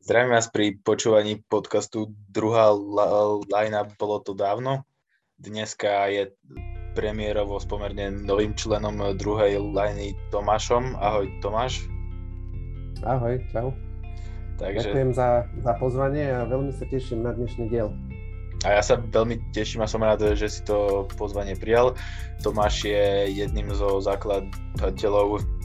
Zdravím vás pri počúvaní podcastu Druhá lajna, bolo to dávno. Dneska je premiérovo s pomerne novým členom druhej lajny Tomášom. Ahoj Tomáš. Ahoj, čau. Takže... Ďakujem za, za pozvanie a veľmi sa teším na dnešný diel. A ja sa veľmi teším a som rád, že si to pozvanie prijal. Tomáš je jedným zo zakladateľov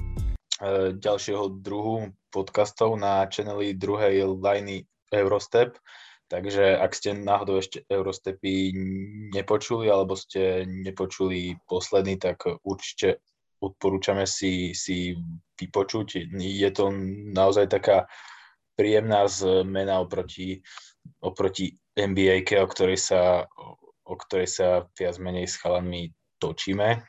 ďalšieho druhu podcastov na channeli druhej liney Eurostep. Takže ak ste náhodou ešte Eurostepy nepočuli alebo ste nepočuli posledný, tak určite odporúčame si, si vypočuť. Je to naozaj taká príjemná zmena oproti, oproti NBA, o ktorej sa, o ktorej sa viac menej s chalanmi točíme.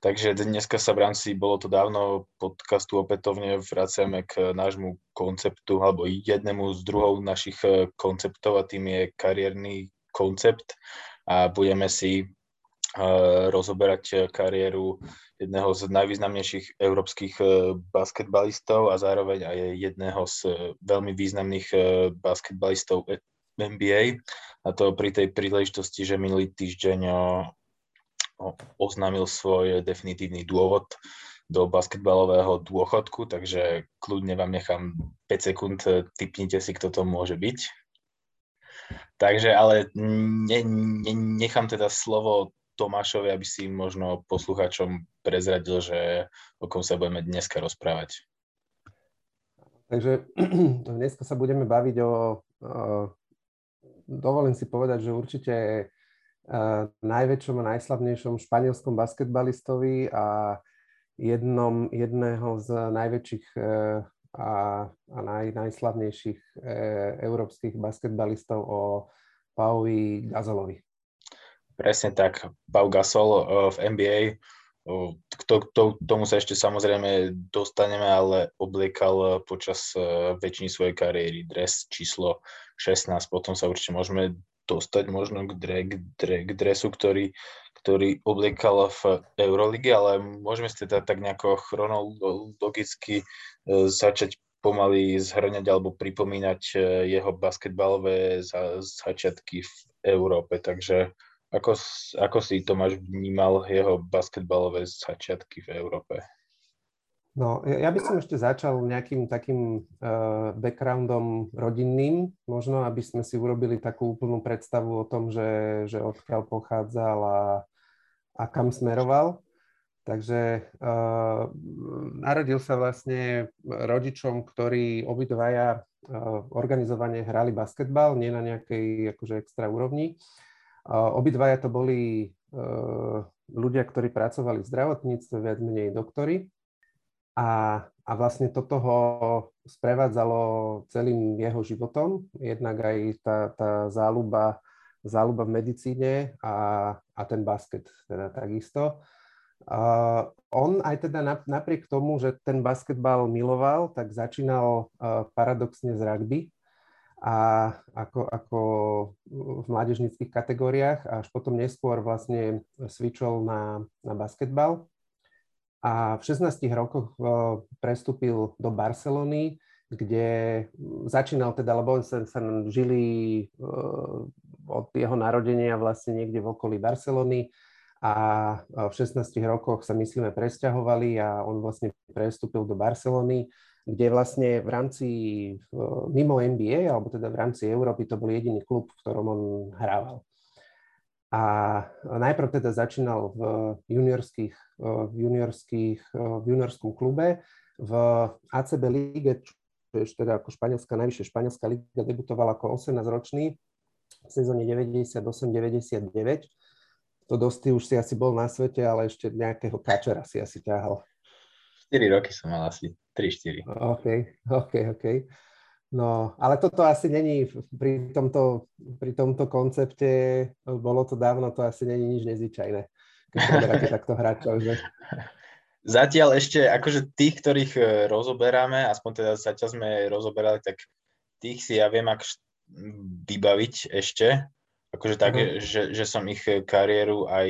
Takže dneska sa v rámci Bolo to dávno podcastu opätovne vraciame k nášmu konceptu alebo jednému z druhov našich e, konceptov a tým je kariérny koncept a budeme si uh, rozoberať kariéru jedného z najvýznamnejších európskych uh, basketbalistov a zároveň aj jedného z veľmi významných basketbalistov NBA. A to pri tej príležitosti, že minulý týždeň oznámil svoj definitívny dôvod do basketbalového dôchodku, takže kľudne vám nechám 5 sekúnd, typnite si, kto to môže byť. Takže ale ne, ne, nechám teda slovo Tomášovi, aby si možno poslucháčom prezradil, že o kom sa budeme dneska rozprávať. Takže dneska sa budeme baviť o, o dovolím si povedať, že určite najväčšom a najslavnejšom španielskom basketbalistovi a jednom, jedného z najväčších e, a, a naj, najslavnejších e, európskych basketbalistov o Pauvi Gazolovi. Presne tak. Pau Gasol v NBA k to, tomu sa ešte samozrejme dostaneme, ale obliekal počas väčšiny svojej kariéry dres číslo 16. Potom sa určite môžeme dostať možno k, dre, k, dre, k dresu, ktorý, ktorý obliekal v Eurolige, ale môžeme si teda tak nejako chronologicky e, začať pomaly zhrňať alebo pripomínať e, jeho basketbalové začiatky v Európe. Takže ako, ako si Tomáš vnímal jeho basketbalové začiatky v Európe? No, ja by som ešte začal nejakým takým uh, backgroundom rodinným, možno, aby sme si urobili takú úplnú predstavu o tom, že, že odkiaľ pochádzal a, a kam smeroval. Takže uh, narodil sa vlastne rodičom, ktorí obidvaja uh, organizovane hrali basketbal, nie na nejakej akože extra úrovni. Uh, obidvaja to boli uh, ľudia, ktorí pracovali v zdravotníctve, viac menej doktory. A, a vlastne toto ho sprevádzalo celým jeho životom, jednak aj tá, tá záľuba, záľuba v medicíne a, a ten basket teda takisto. Uh, on aj teda napriek tomu, že ten basketbal miloval, tak začínal uh, paradoxne z rugby a ako, ako v mládežnických kategóriách až potom neskôr vlastne switchol na, na basketbal a v 16 rokoch eh, prestúpil do Barcelony, kde začínal teda, lebo on sa, sa žili eh, od jeho narodenia vlastne niekde v okolí Barcelony a v 16 rokoch sa myslíme presťahovali a on vlastne prestúpil do Barcelony, kde vlastne v rámci eh, mimo NBA, alebo teda v rámci Európy to bol jediný klub, v ktorom on hrával. A najprv teda začínal v juniorských, v juniorských, v juniorskom klube v ACB lige, čo je teda ako španielská, najvyššia španielská liga, debutoval ako 18-ročný v sezóne 98-99. To dosť už si asi bol na svete, ale ešte nejakého kačera si asi ťahal. 4 roky som mal asi, 3-4. OK, OK, OK. No, ale toto asi není pri tomto, pri tomto koncepte, bolo to dávno, to asi není nič nezvyčajné, keď pozeráte takto hráčov, že? Zatiaľ ešte, akože tých, ktorých e, rozoberáme, aspoň teda zatiaľ sme rozoberali, tak tých si ja viem ak vybaviť ešte, akože tak, uh-huh. že, že som ich kariéru aj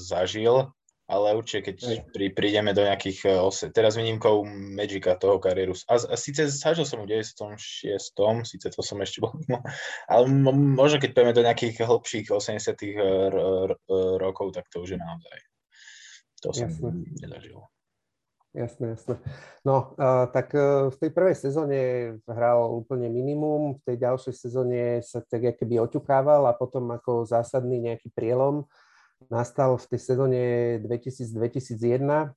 zažil, ale určite, keď pri, prídeme do nejakých, e, ose, teraz výnimkou Magica toho kariéru, a, a síce zažil som v 96. síce to som ešte bol ale možno keď pôjdeme do nejakých hlbších 80. R, r, rokov, tak to už je naozaj. To som Jasne. nezažil. Jasné, jasné. No, uh, tak uh, v tej prvej sezóne hral úplne minimum, v tej ďalšej sezóne sa tak keby oťukával a potom ako zásadný nejaký prielom nastal v tej sezóne 2000-2001,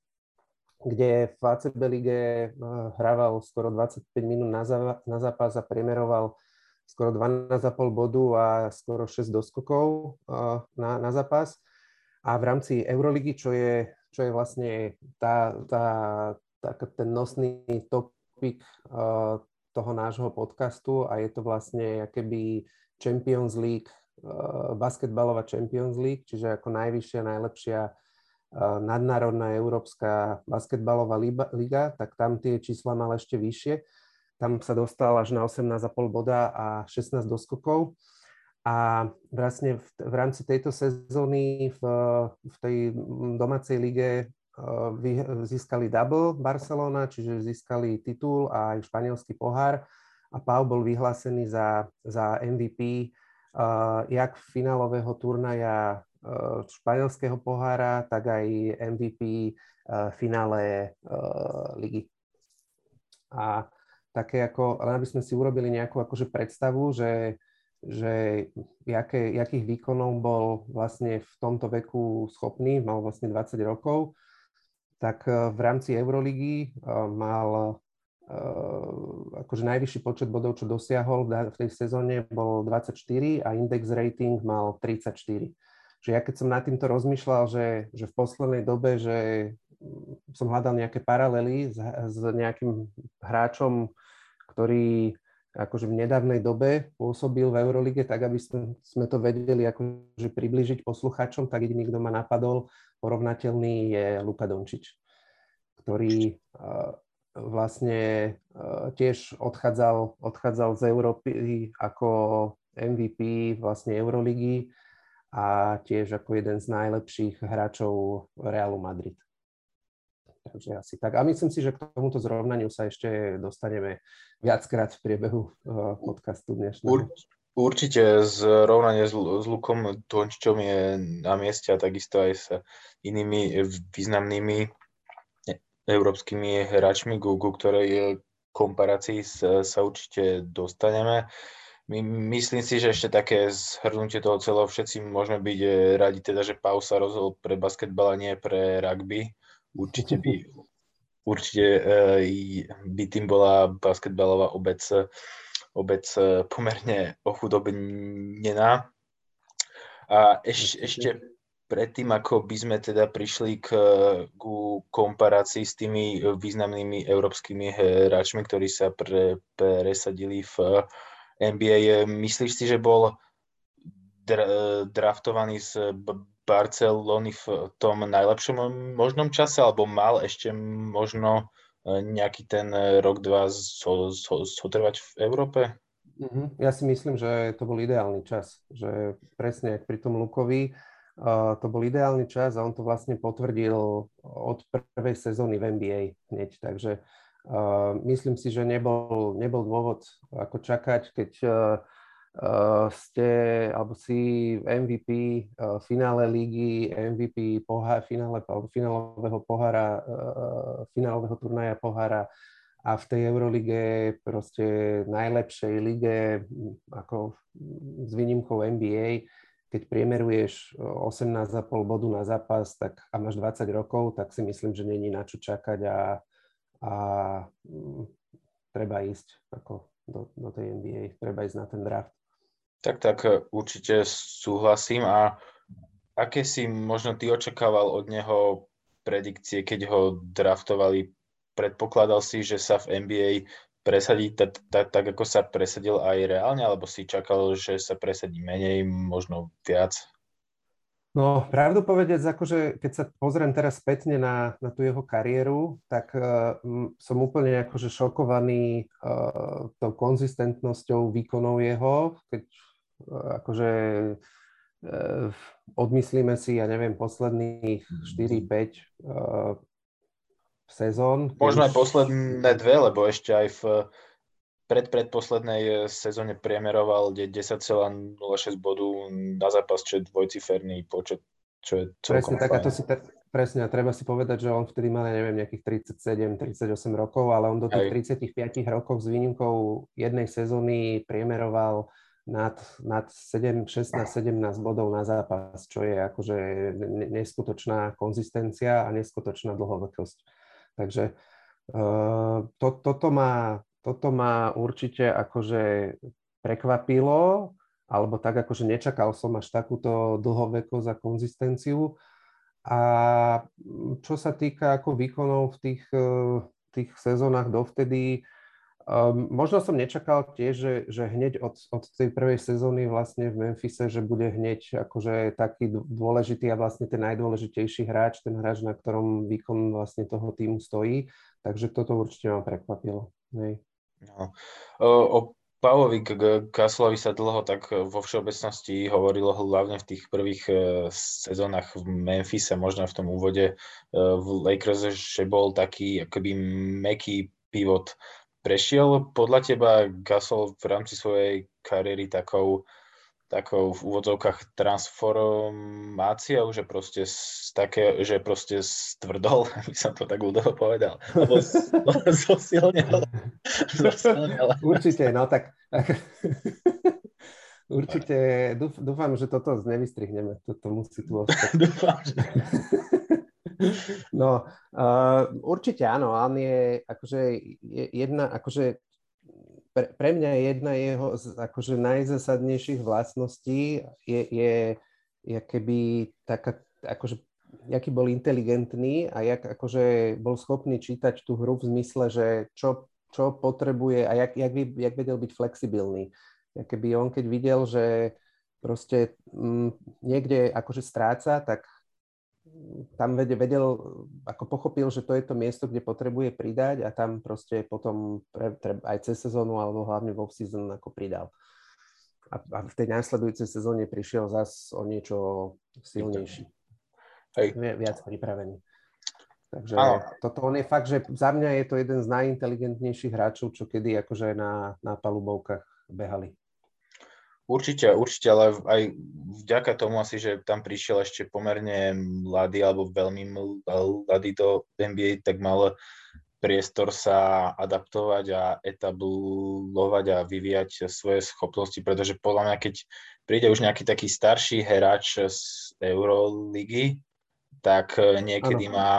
kde v ACB lige uh, hrával skoro 25 minút na, zápas a priemeroval skoro 12,5 bodu a skoro 6 doskokov uh, na, na zápas. A v rámci Euroligy, čo je čo je vlastne tá, tá, tá, ten nosný topik uh, toho nášho podcastu a je to vlastne keby Champions League, basketbalová Champions League, čiže ako najvyššia, najlepšia uh, nadnárodná európska basketbalová liga, tak tam tie čísla mal ešte vyššie. Tam sa dostal až na 18,5 boda a 16 doskokov. A vlastne v, v rámci tejto sezóny v, v tej domácej lige uh, získali double Barcelona, čiže získali titul a aj španielský pohár a Pau bol vyhlásený za, za MVP jak finálového turnaja uh, španielského pohára, tak aj MVP uh, finále uh, ligy. A také ako, len aby sme si urobili nejakú akože predstavu, že že jaké, jakých výkonov bol vlastne v tomto veku schopný, mal vlastne 20 rokov, tak v rámci Euroligy mal akože najvyšší počet bodov, čo dosiahol v tej sezóne, bol 24 a index rating mal 34. Že ja keď som nad týmto rozmýšľal, že, že v poslednej dobe, že mm, som hľadal nejaké paralely s, s nejakým hráčom, ktorý akože v nedávnej dobe pôsobil v Eurolige, tak aby sme, to vedeli akože približiť poslucháčom, tak jediný, kto ma napadol, porovnateľný je Luka Dončič, ktorý vlastne uh, tiež odchádzal, odchádzal z Európy ako MVP vlastne Euroligy a tiež ako jeden z najlepších hráčov Realu Madrid. Takže asi tak. A myslím si, že k tomuto zrovnaniu sa ešte dostaneme viackrát v priebehu uh, podcastu dnešného. Ur, určite zrovnanie s, s Lukom Tončom je na mieste a takisto aj s inými významnými európskymi hráčmi, ku ktorej komparácii sa, sa určite dostaneme. My, myslím si, že ešte také zhrnutie toho celého, všetci môžeme byť radi teda, že Pau sa rozhodol pre basketbal a nie pre rugby, Určite by, určite eh, by tým bola basketbalová obec, obec eh, pomerne ochudobnená. A eš, ešte predtým, ako by sme teda prišli k, k komparácii s tými významnými európskymi hráčmi, ktorí sa pre, presadili v NBA, myslíš si, že bol draftovaný z Barcelony v tom najlepšom možnom čase, alebo mal ešte možno e, nejaký ten rok, dva zotrvať v Európe? Mhm. Ja si myslím, že to bol ideálny čas, že presne pri tom Lukovi, to bol ideálny čas a on to vlastne potvrdil od prvej sezóny v NBA hneď, takže myslím si, že nebol, nebol dôvod ako čakať, keď uh, ste, alebo si MVP uh, finále ligy, MVP pohár, finále, finálového pohára, uh, finálového turnaja pohára a v tej Eurolige proste najlepšej lige, ako s výnimkou NBA, keď priemeruješ 18,5 bodu na zápas tak, a máš 20 rokov, tak si myslím, že není na čo čakať a, a m, treba ísť ako do, do tej NBA, treba ísť na ten draft. Tak, tak e, určite súhlasím. A aké si možno ty očakával od neho predikcie, keď ho draftovali? Predpokladal si, že sa v NBA presadí tak, tak, tak, ako sa presadil aj reálne, alebo si čakal, že sa presadí menej, možno viac? No, pravdu povedec, akože keď sa pozriem teraz spätne na, na tú jeho kariéru, tak uh, som úplne akože šokovaný uh, tou konzistentnosťou výkonov jeho, keď akože odmyslíme si, ja neviem, posledných 4-5 sezón. Možno aj posledné dve, lebo ešte aj v pred predposlednej sezóne priemeroval 10,06 bodu na zápas, čo je dvojciferný počet, čo je celkom Presne, tak a to si te, presne, a treba si povedať, že on vtedy mal, neviem, nejakých 37, 38 rokov, ale on do tých Aj. 35 rokov s výnimkou jednej sezóny priemeroval nad, nad 7, 16, 17 bodov na zápas, čo je akože neskutočná konzistencia a neskutočná dlhovekosť. Takže uh, to, toto, ma, toto ma určite akože prekvapilo, alebo tak akože nečakal som až takúto dlhovekosť a konzistenciu. A čo sa týka ako výkonov v tých, eh, tých sezónach dovtedy, Um, možno som nečakal tiež, že, že hneď od, od tej prvej sezóny vlastne v Memphise, že bude hneď akože taký dôležitý a vlastne ten najdôležitejší hráč, ten hráč, na ktorom výkon vlastne toho týmu stojí. Takže toto určite ma prekvapilo. Nej. No. O, o Pavlovi Kaslovi sa dlho tak vo všeobecnosti hovorilo hlavne v tých prvých e, sezónach v Memphise, možno v tom úvode e, v Lakers, že bol taký akoby meký pivot Prešiel podľa teba Gasol v rámci svojej kariéry takou, takou v úvodzovkách transformáciou, že proste, z také, že proste stvrdol, aby som to tak údoho povedal, alebo zosilnil. Určite, no tak Určite, dúfam, že toto nevystrihneme. Toto musí tu ostať. dúfam, že... No, uh, určite áno, on je akože jedna, akože pre, pre mňa jedna jeho akože najzasadnejších vlastností je, je, keby taká, akože jaký bol inteligentný a jak akože bol schopný čítať tú hru v zmysle, že čo, čo potrebuje a jak, jak, jak vedel byť flexibilný. Ja keby on keď videl, že proste m, mm, niekde akože stráca, tak tam vedel, ako pochopil, že to je to miesto, kde potrebuje pridať a tam proste potom pre, pre, aj cez sezónu alebo hlavne v off-season ako pridal. A, a v tej následujúcej sezóne prišiel zas o niečo silnejší. Hej. Viac pripravený. Takže Áno. toto on je fakt, že za mňa je to jeden z najinteligentnejších hráčov, čo kedy akože na, na palubovkách behali. Určite, určite, ale aj vďaka tomu asi, že tam prišiel ešte pomerne mladý alebo veľmi mladý do NBA, tak mal priestor sa adaptovať a etablovať a vyvíjať svoje schopnosti, pretože podľa mňa, keď príde už nejaký taký starší hráč z Euroligy, tak niekedy ano. má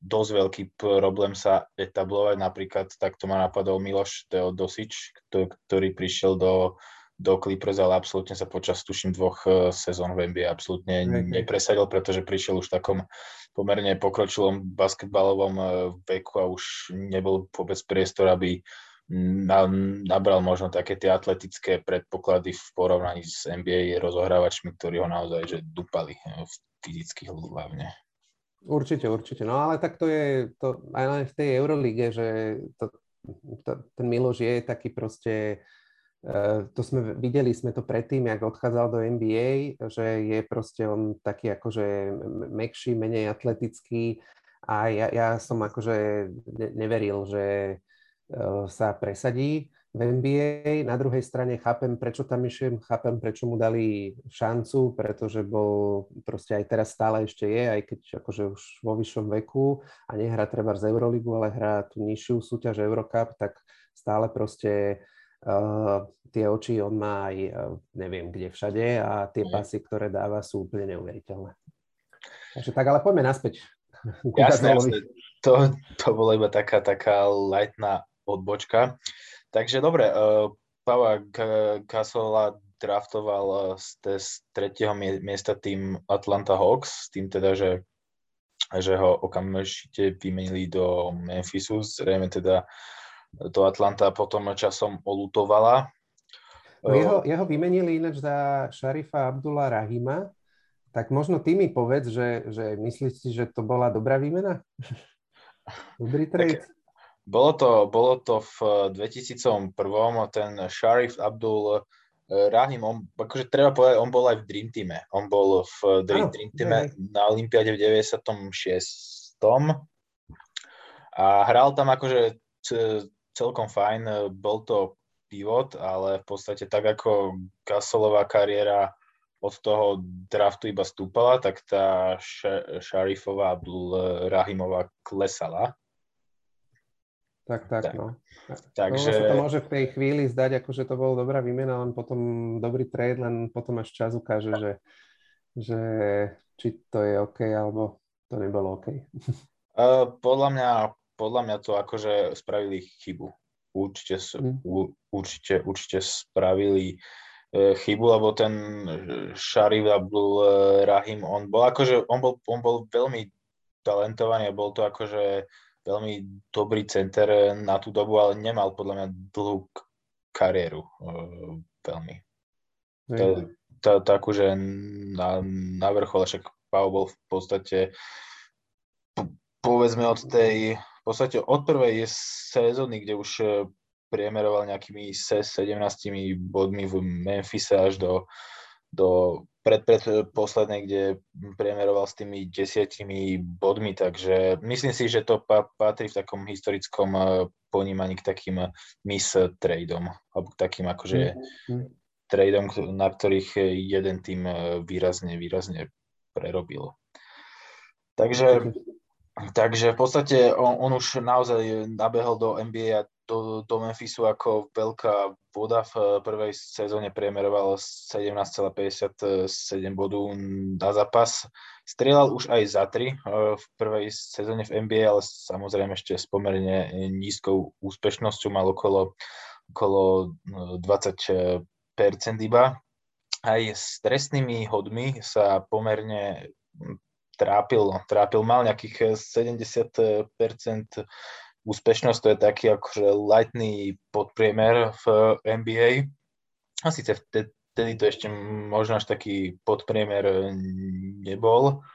dosť veľký problém sa etablovať. Napríklad takto ma napadol Miloš Teodosič, ktorý prišiel do do Clippers, ale absolútne sa počas, tuším, dvoch e, sezón v NBA absolútne nepresadil, pretože prišiel už v takom pomerne pokročilom basketbalovom e, veku a už nebol vôbec priestor, aby nabral možno také tie atletické predpoklady v porovnaní s NBA rozohrávačmi, ktorí ho naozaj že dupali e, fyzicky hlavne. Určite, určite. No ale tak to je to aj len v tej Eurolige, že to, to, ten Miloš je taký proste to sme videli, sme to predtým, jak odchádzal do NBA, že je proste on taký akože mekší, menej atletický a ja, ja som akože neveril, že eh, sa presadí v NBA. Na druhej strane chápem, prečo tam išiel, chápem, prečo mu dali šancu, pretože bol proste aj teraz stále ešte je, aj keď akože už vo vyššom veku a nehrá treba z Euroligu, ale hrá tú nižšiu súťaž Eurocup, tak stále proste Uh, tie oči on má aj uh, neviem kde všade a tie mhm. pasy, ktoré dáva, sú úplne neuveriteľné. Takže tak, ale poďme naspäť. Jasne, jasne. To, to bola iba taká, taká lightná odbočka. Takže dobre, uh, Pava Gasola draftoval z, z tretieho miesta tým Atlanta Hawks, s tým teda, že, že ho okamžite vymenili do Memphisu, zrejme teda to Atlanta potom časom olutovala. No jeho, jeho vymenili ináč za Šarifa Abdullah Rahima, tak možno ty mi povedz, že, že myslíš si, že to bola dobrá výmena? Dobrý trade? Tak, bolo to, bolo to v 2001. Ten Sharif Abdul Rahim, on, akože treba povedať, on bol aj v Dream Teame. On bol v Dream, ano, Dream Teame aj. na Olympiade v 96. A hral tam akože celkom fajn, bol to pivot, ale v podstate tak ako Gasolová kariéra od toho draftu iba stúpala, tak tá Šarifová Abdul Rahimová klesala. Tak, tak, tak. no. Takže... No, sa to môže v tej chvíli zdať, ako že to bol dobrá výmena, len potom dobrý trade, len potom až čas ukáže, že, že či to je OK, alebo to nebolo OK. Uh, podľa mňa, podľa mňa to akože spravili chybu. Určite, mm. určite, určite spravili E, chybu, lebo ten Sharif Abdul e, Rahim, on bol akože, on bol, on bol veľmi talentovaný a bol to akože veľmi dobrý center na tú dobu, ale nemal podľa mňa dlhú kariéru veľmi. Mm. Takú, že na, na vrchole, však Pau bol v podstate povedzme od tej, podstate od prvej sezóny, kde už priemeroval nejakými 17 bodmi v Memphise až do, do pred, pred poslednej, kde priemeroval s tými desiatimi bodmi, takže myslím si, že to pa, patrí v takom historickom eh, ponímaní k takým miss tradeom, alebo k takým akože mm-hmm. tradeom, na ktorých jeden tým výrazne, výrazne prerobil. Takže, takže v podstate on, on už naozaj nabehol do NBA a do, do Memphisu ako veľká voda v eh, prvej sezóne priemeroval 17,57 bodov na zápas. Strieľal už aj za 3 eh, v prvej sezóne v NBA, ale samozrejme ešte s pomerne nízkou úspešnosťou mal okolo, okolo 20% eh, iba. Aj s trestnými hodmi sa pomerne trápil, trápil mal nejakých 70% úspešnosť, to je taký akože lightný podpriemer v NBA. A. Síce vtedy to ešte možno až taký podpriemer nebol,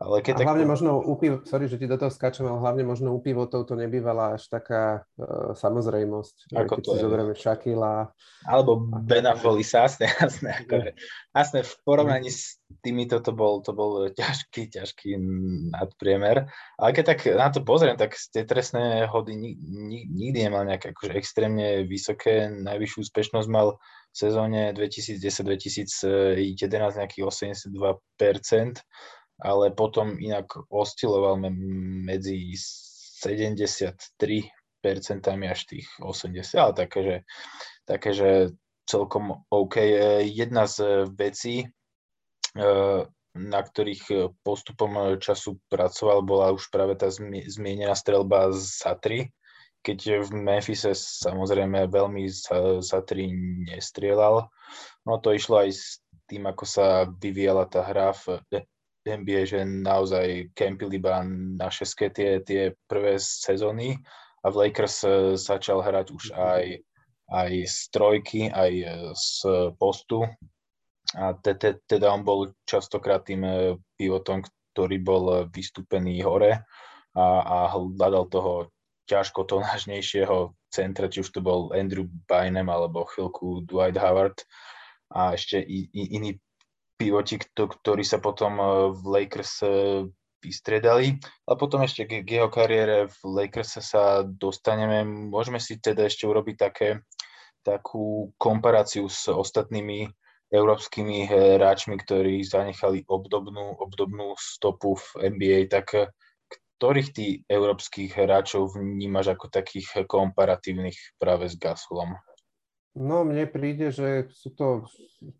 ale keď a hlavne tak... možno u piv... sorry, že ti do toho skáčem, ale hlavne možno u pivotov to nebývala až taká uh, samozrejmosť. Ako keď to si zoberieme Shakila. Alebo Benafoli, jasné, jasné. Akože, jasné, v porovnaní s týmito to bol, to bol ťažký, ťažký nadpriemer. Ale keď tak na to pozriem, tak tie trestné hody nikdy, nikdy nemal nejaké akože extrémne vysoké. Najvyššiu úspešnosť mal v sezóne 2010-2011 nejakých 82% ale potom inak osciloval medzi 73% až tých 80, ale také, že, také, že celkom OK. Jedna z vecí, e, na ktorých postupom času pracoval, bola už práve tá zmienená strelba za 3, keď v Memphise samozrejme veľmi za, za 3 nestrieľal. No to išlo aj s tým, ako sa vyvíjala tá hra v NBA, že naozaj kempil iba na šeske tie, tie prvé sezóny. A v Lakers e, začal hrať už aj, aj z trojky, aj e, z postu. A te, te, teda on bol častokrát tým e, pivotom, ktorý bol vystúpený hore a, a hľadal toho ťažko tonážnejšieho centra, či už to bol Andrew Bynum alebo chvíľku Dwight Howard. A ešte i, i, iní pivoti, ktorí sa potom e, v Lakers e, vystredali. A potom ešte k jeho kariére v Lakers sa dostaneme. Môžeme si teda ešte urobiť také, takú komparáciu s ostatnými európskymi hráčmi, ktorí zanechali obdobnú, obdobnú stopu v NBA, tak ktorých tí európskych hráčov vnímaš ako takých komparatívnych práve s Gasolom? No, mne príde, že sú to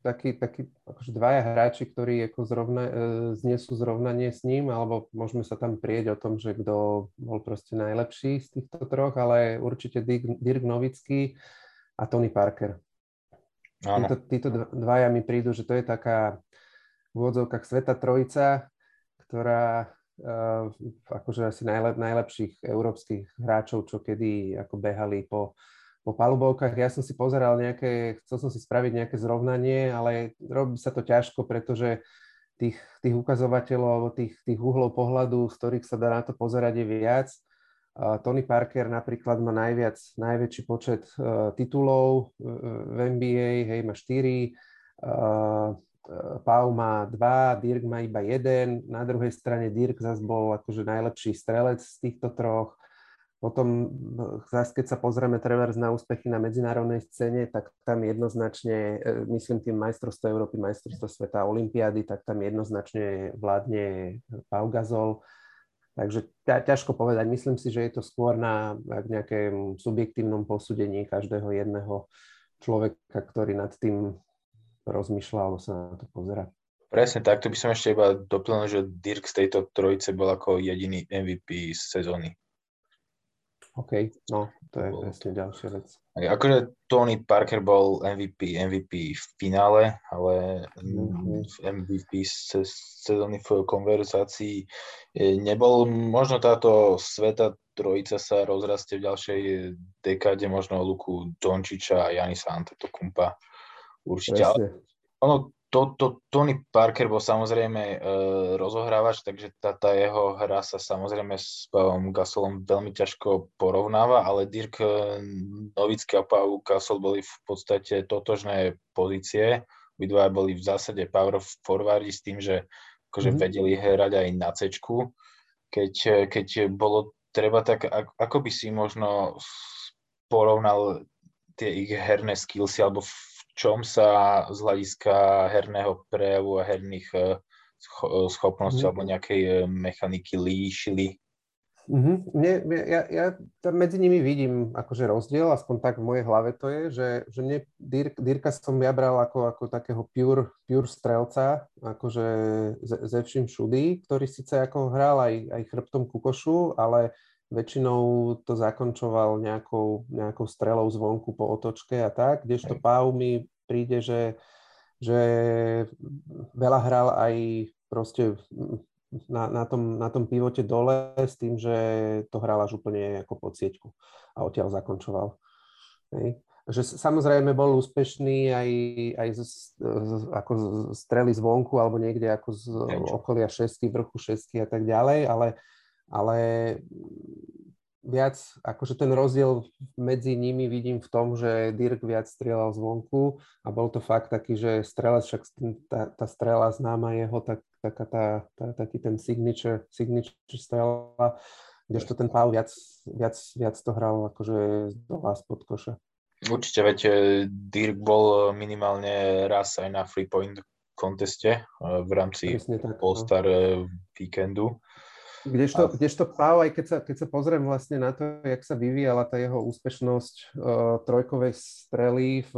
takí, takí akože dvaja hráči, ktorí ako zrovna, e, znesú zrovnanie s ním, alebo môžeme sa tam prieť o tom, že kto bol proste najlepší z týchto troch, ale určite Dirk, Dirk Novický a Tony Parker. Títo, títo dvaja mi prídu, že to je taká v úvodzovkách Sveta Trojica, ktorá uh, akože asi najlep, najlepších európskych hráčov, čo kedy ako behali po po palubovkách. Ja som si pozeral nejaké, chcel som si spraviť nejaké zrovnanie, ale robí sa to ťažko, pretože tých, tých ukazovateľov tých, tých uhlov pohľadu, z ktorých sa dá na to pozerať, je viac. Tony Parker napríklad má najviac, najväčší počet uh, titulov v NBA, hej, má 4, uh, Pau má 2, Dirk má iba jeden, na druhej strane Dirk zase bol akože najlepší strelec z týchto troch. Potom zase, keď sa pozrieme Travers na úspechy na medzinárodnej scéne, tak tam jednoznačne, e, myslím tým majstrovstvo Európy, majstrovstvo sveta, olympiády, tak tam jednoznačne vládne Pau Gasol. Takže ťažko povedať. Myslím si, že je to skôr na nejakém subjektívnom posúdení každého jedného človeka, ktorý nad tým rozmýšľa alebo sa na to pozera. Presne tak, to by som ešte iba doplnil, že Dirk z tejto trojice bol ako jediný MVP z sezóny. OK, no, to je presne ďalšia vec. Akože Tony Parker bol MVP, MVP v finále, ale mm-hmm. MVP sezóny v konverzácii nebol. Možno táto sveta trojica sa rozrastie v ďalšej dekáde, možno Luku Dončiča a Janisa Antetokumpa. Určite. Ale ono, to, to, Tony Parker bol samozrejme e, rozohrávač, takže tá, tá jeho hra sa samozrejme s Pavom Gasolom veľmi ťažko porovnáva, ale Dirk e, Novický a Pavel Gasol boli v podstate totožné pozície. Obidva boli v zásade power forwardi s tým, že akože mm-hmm. vedeli hrať aj na C. Keď, keď bolo treba, tak ako by si možno porovnal tie ich herné skillsy alebo čom sa z hľadiska herného prejavu a herných eh, schopností mm. alebo nejakej eh, mechaniky líšili? Mm-hmm. Mne, ja, ja tam medzi nimi vidím akože rozdiel, aspoň tak v mojej hlave to je, že, že mne Dirk, Dirka som ja bral ako, ako takého pure, pure strelca, akože ze, ze všim všudy, ktorý síce ako hral aj, aj chrbtom ku košu, ale väčšinou to zakončoval nejakou, nejakou strelou zvonku po otočke a tak, kdežto Pau mi príde, že, že veľa hral aj proste na, na, tom, na tom pivote dole s tým, že to hral až úplne ako pod sieťku a odtiaľ zakončoval. Hej. Že samozrejme bol úspešný aj, aj z, z, ako strely zvonku alebo niekde ako z okolia šestky, vrchu šestky a tak ďalej, ale ale viac, akože ten rozdiel medzi nimi vidím v tom, že Dirk viac strieľal zvonku a bol to fakt taký, že strelec, však tá, tá strela známa jeho, tak, taká tá, tá, taký ten signature, signature strela, kdežto ten Pál viac, viac, viac to hral akože z dola spod koša. Určite, veď e, Dirk bol minimálne raz aj na free point konteste e, v rámci All-Star no. E, víkendu Kdežto, a... kdežto Pau, aj keď sa, keď sa pozriem vlastne na to, jak sa vyvíjala tá jeho úspešnosť uh, trojkovej strely v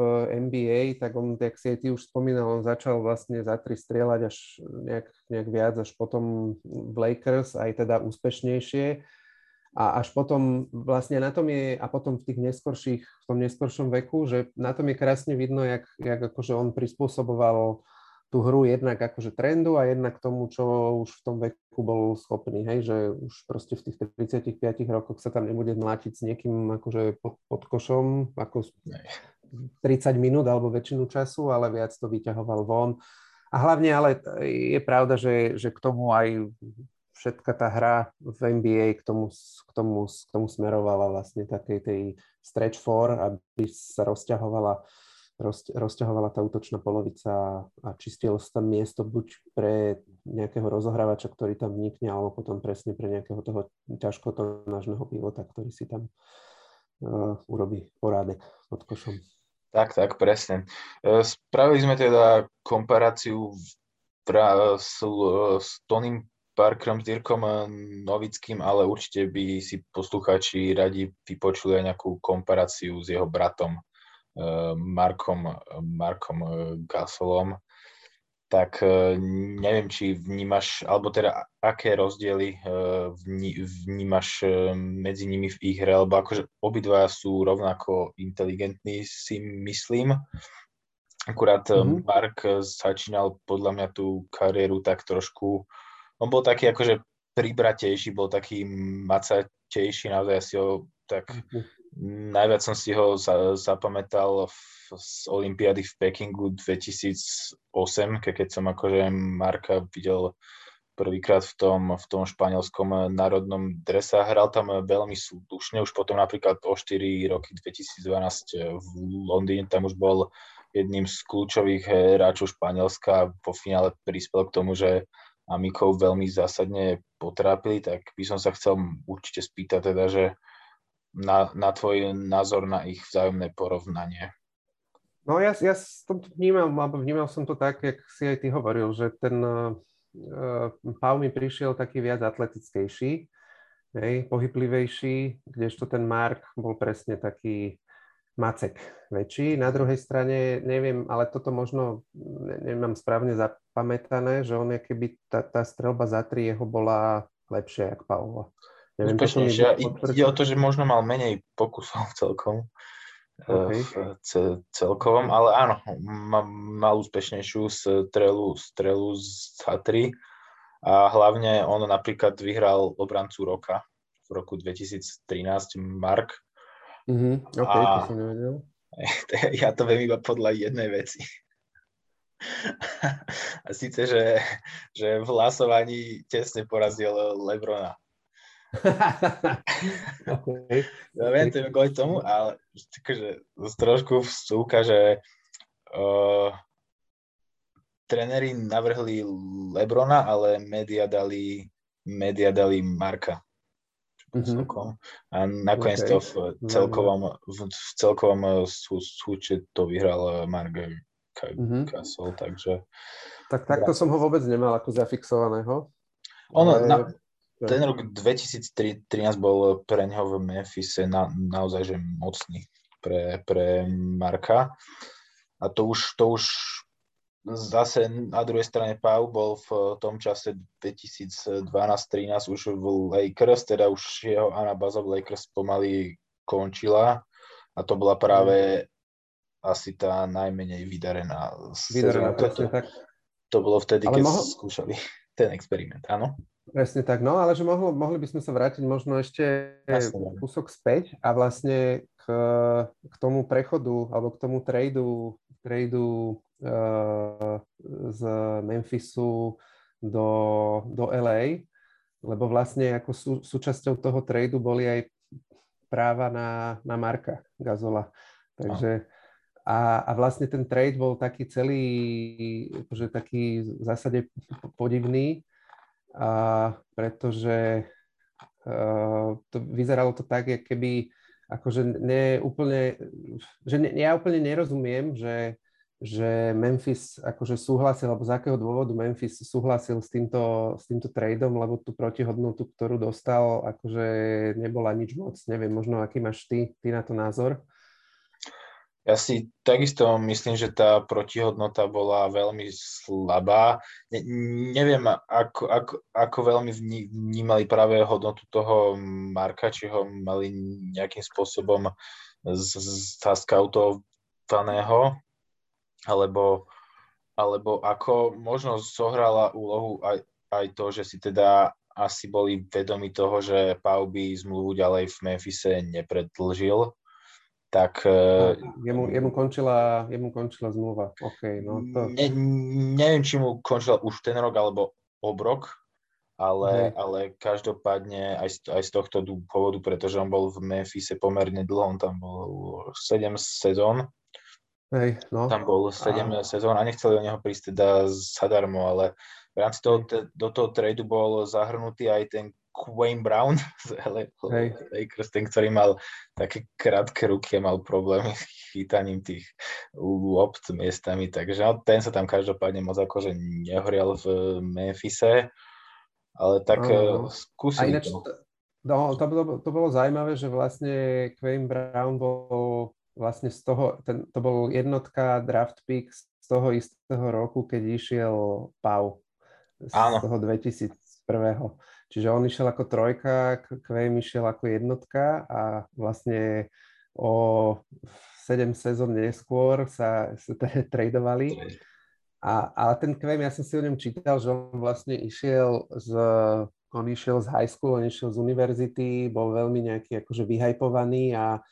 NBA, tak on, jak si aj ty už spomínal, on začal vlastne za tri strieľať až nejak, nejak viac, až potom v Lakers, aj teda úspešnejšie. A až potom vlastne na tom je, a potom v tých neskorších, v tom neskoršom veku, že na tom je krásne vidno, jak, jak akože on prispôsoboval tú hru jednak akože trendu a jednak tomu, čo už v tom veku bol schopný, hej, že už proste v tých 35 rokoch sa tam nebude mlátiť s niekým akože pod, pod košom, ako 30 minút alebo väčšinu času, ale viac to vyťahoval von. A hlavne ale je pravda, že, že k tomu aj všetka tá hra v NBA k tomu, k tomu, k tomu smerovala vlastne takej tej stretch four, aby sa rozťahovala roz, rozťahovala tá útočná polovica a čistilo sa tam miesto buď pre nejakého rozohrávača, ktorý tam vnikne, alebo potom presne pre nejakého toho ťažkotonážneho pivota, ktorý si tam uh, urobí porádek pod košom. Tak, tak, presne. E, spravili sme teda komparáciu s, s Tonym Parkerom, s Dirkom Novickým, ale určite by si poslucháči radi vypočuli aj nejakú komparáciu s jeho bratom Markom, Markom eh, Gasolom, tak eh, neviem, či vnímaš, alebo teda aké rozdiely vnímaš medzi nimi v ich hre, lebo akože obidva sú rovnako inteligentní, si myslím. Akurát mm-hmm. Mark začínal podľa mňa tú kariéru tak trošku, on bol taký akože pribratejší, bol taký macatejší, naozaj si ho tak mm-hmm Najviac som si ho za, zapamätal v, z Olympiády v Pekingu 2008, keď som akože Marka videl prvýkrát v tom, v tom španielskom národnom drese a hral tam veľmi slušne. Už potom napríklad o 4 roky 2012 v Londýne tam už bol jedným z kľúčových hráčov Španielska. Po finále prispel k tomu, že Amikov veľmi zásadne potrápili, tak by som sa chcel určite spýtať teda, že na, na tvoj názor na ich vzájomné porovnanie. No ja, ja som to vnímal, alebo vnímal som to tak, jak si aj ty hovoril, že ten uh, Pau mi prišiel taký viac atletickejší, hej, pohyblivejší, kdežto ten Mark bol presne taký macek väčší. Na druhej strane, neviem, ale toto možno ne, nemám správne zapamätané, že on je keby tá, tá strelba za tri jeho bola lepšia, jak Paula. Neviem, Úspešnejšia. Ide o to, že možno mal menej pokusov celkom okay. v celkovom, ale áno, mal, úspešnejšiu strelu, strelu z Hatry a hlavne on napríklad vyhral obrancu roka v roku 2013 Mark. Mm-hmm. Okay, a, to som nevedel. Ja to viem iba podľa jednej veci. A síce, že, že v hlasovaní tesne porazil Lebrona okay. Ja viem, to je kvôli tomu, ale takže, trošku vstúka, že uh, trenery navrhli Lebrona, ale média dali, média dali Marka. Mm-hmm. A nakoniec okay. to v celkovom, v, v celkovom sú, súče to vyhral Mark mm-hmm. Castle, takže... Tak takto som ho vôbec nemal ako zafixovaného. Ono, ale... na, ten rok 2013 bol pre neho v Memphise na, naozaj že mocný pre, pre Marka. A to už, to už zase na druhej strane Pau bol v tom čase 2012-13 už v Lakers, teda už jeho anabaza v Lakers pomaly končila a to bola práve mm. asi tá najmenej vydarená Vydarená, to, to, tak. to bolo vtedy, Ale keď mohol... skúšali ten experiment, áno? Presne tak, no ale že mohlo, mohli by sme sa vrátiť možno ešte Jasne. kúsok späť a vlastne k, k tomu prechodu alebo k tomu tradu, tradu uh, z Memphisu do, do LA, lebo vlastne ako sú, súčasťou toho tradu boli aj práva na, na Marka Gazola. Takže a, a vlastne ten trade bol taký celý, akože taký v zásade podivný, a pretože uh, to vyzeralo to tak, keby akože ne úplne, že ne, ja úplne nerozumiem, že, že Memphis akože súhlasil, alebo z akého dôvodu Memphis súhlasil s týmto, s týmto tradeom, lebo tú protihodnotu, ktorú dostal, akože nebola nič moc. Neviem, možno aký máš ty, ty na to názor? Ja si takisto myslím, že tá protihodnota bola veľmi slabá. Ne, neviem, ako, ako, ako veľmi vnímali práve hodnotu toho Marka, či ho mali nejakým spôsobom zaskautovaného, alebo, alebo ako možno zohrala úlohu aj, aj to, že si teda asi boli vedomi toho, že Pau by zmluvu ďalej v Memphise nepredlžil tak... No, jemu, jemu, končila, jemu končila zmluva, OK. No to... ne, neviem, či mu končila už ten rok alebo obrok, ale, ale každopádne aj z, aj z tohto dôvodu, pretože on bol v Memphise pomerne dlho, on tam bol 7 sezón. Hej, no. Tam bol 7 a... sezón a nechceli o neho prísť teda zadarmo, ale v rámci toho, do toho tradu bol zahrnutý aj ten Wayne Brown z Lakers, ten, ktorý mal také krátke ruky mal problémy s chytaním tých lopt miestami, takže no, ten sa tam každopádne moc akože nehorial v Memphise, ale tak uh, skúsili ináč, to. No, to, bolo, to bolo zaujímavé, že vlastne Wayne Brown bol vlastne z toho, ten, to bol jednotka draft pick z toho istého roku, keď išiel Pau. Z Áno. toho 2001. Čiže on išiel ako trojka, Kvejm išiel ako jednotka a vlastne o 7 sezón neskôr sa, sa tradovali. A, ale ten Kvejm, ja som si o ňom čítal, že on vlastne išiel z, on išiel z high school, on išiel z univerzity, bol veľmi nejaký akože vyhajpovaný a,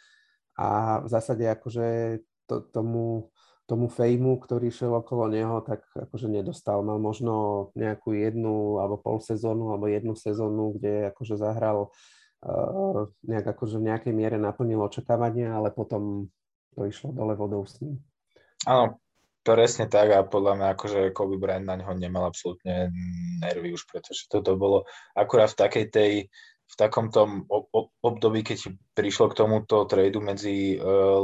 a v zásade akože to, tomu tomu fejmu, ktorý šiel okolo neho, tak akože nedostal. Mal možno nejakú jednu alebo pol sezónu alebo jednu sezónu, kde akože zahral uh, nejak akože v nejakej miere naplnil očakávania, ale potom to išlo dole vodou s ním. Áno, presne tak a podľa mňa akože Kobe Bryant na neho nemal absolútne nervy už, pretože toto bolo akurát v takej tej v takom tom období, keď prišlo k tomuto tradu medzi uh,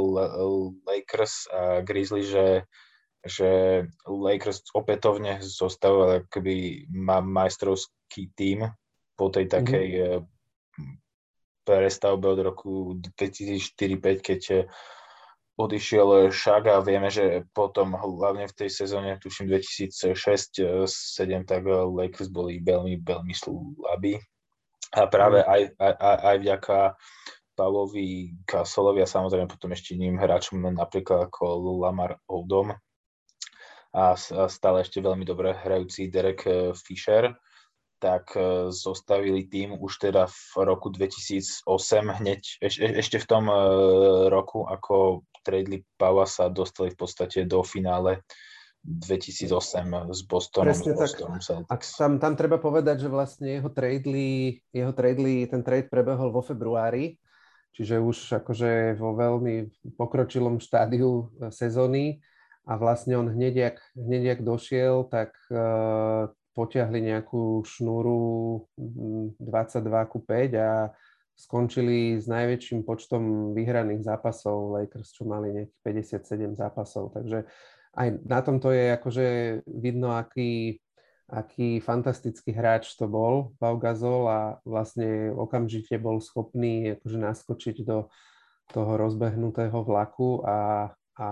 Lakers a Grizzly, že, že Lakers opätovne zostavil akoby majstrovský tým po tej mhm. takej mm-hmm. prestavbe od roku 2004-2005, keď odišiel Šak a vieme, že potom hlavne v tej sezóne, tuším 2006-2007, tak Lakers boli veľmi, veľmi slabí a práve mm. aj, aj, aj vďaka Pavlovi Gasolovi a samozrejme potom ešte iným hráčom napríklad ako Lamar Odom a stále ešte veľmi dobre hrajúci Derek eh, Fisher, tak eh, zostavili tým už teda v roku 2008 hneď, eš, ešte v tom roku, ako tradeli Pava sa dostali v podstate do finále 2008 s Bostonom. Presne s Bostonom tak. A tam, tam treba povedať, že vlastne jeho tradely, jeho tradely, ten trade prebehol vo februári, čiže už akože vo veľmi pokročilom štádiu e, sezóny a vlastne on hneď jak, hneď jak došiel, tak uh, potiahli nejakú šnúru 22 ku 5 a skončili s najväčším počtom vyhraných zápasov Lakers, čo mali nejakých 57 zápasov. Takže aj na tomto je akože vidno, aký, aký fantastický hráč to bol, Pau Gasol a vlastne okamžite bol schopný akože naskočiť do toho rozbehnutého vlaku a, a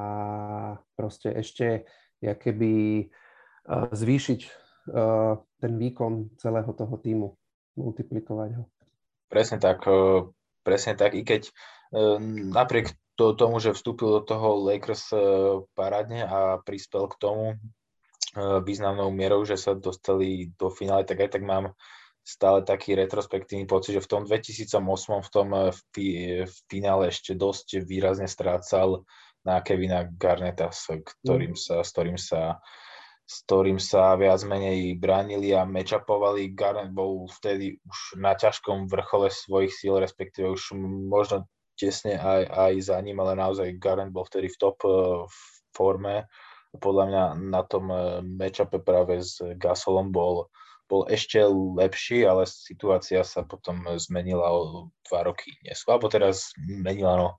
proste ešte keby zvýšiť ten výkon celého toho týmu, multiplikovať ho. Presne tak, presne tak, i keď napriek to, tomu, že vstúpil do toho Lakers e, parádne a prispel k tomu e, významnou mierou, že sa dostali do finále, tak aj tak mám stále taký retrospektívny pocit, že v tom 2008 v tom v finále ešte dosť výrazne strácal na Kevina Garneta, s ktorým mm. sa, s ktorým sa s ktorým sa viac menej bránili a mečapovali. Garnet bol vtedy už na ťažkom vrchole svojich síl, respektíve už možno tesne aj, aj za ním, ale naozaj Garen bol vtedy v top uh, forme. Podľa mňa na tom uh, matchupe práve s Gasolom bol, bol ešte lepší, ale situácia sa potom zmenila o dva roky neskôr, alebo teraz zmenila, no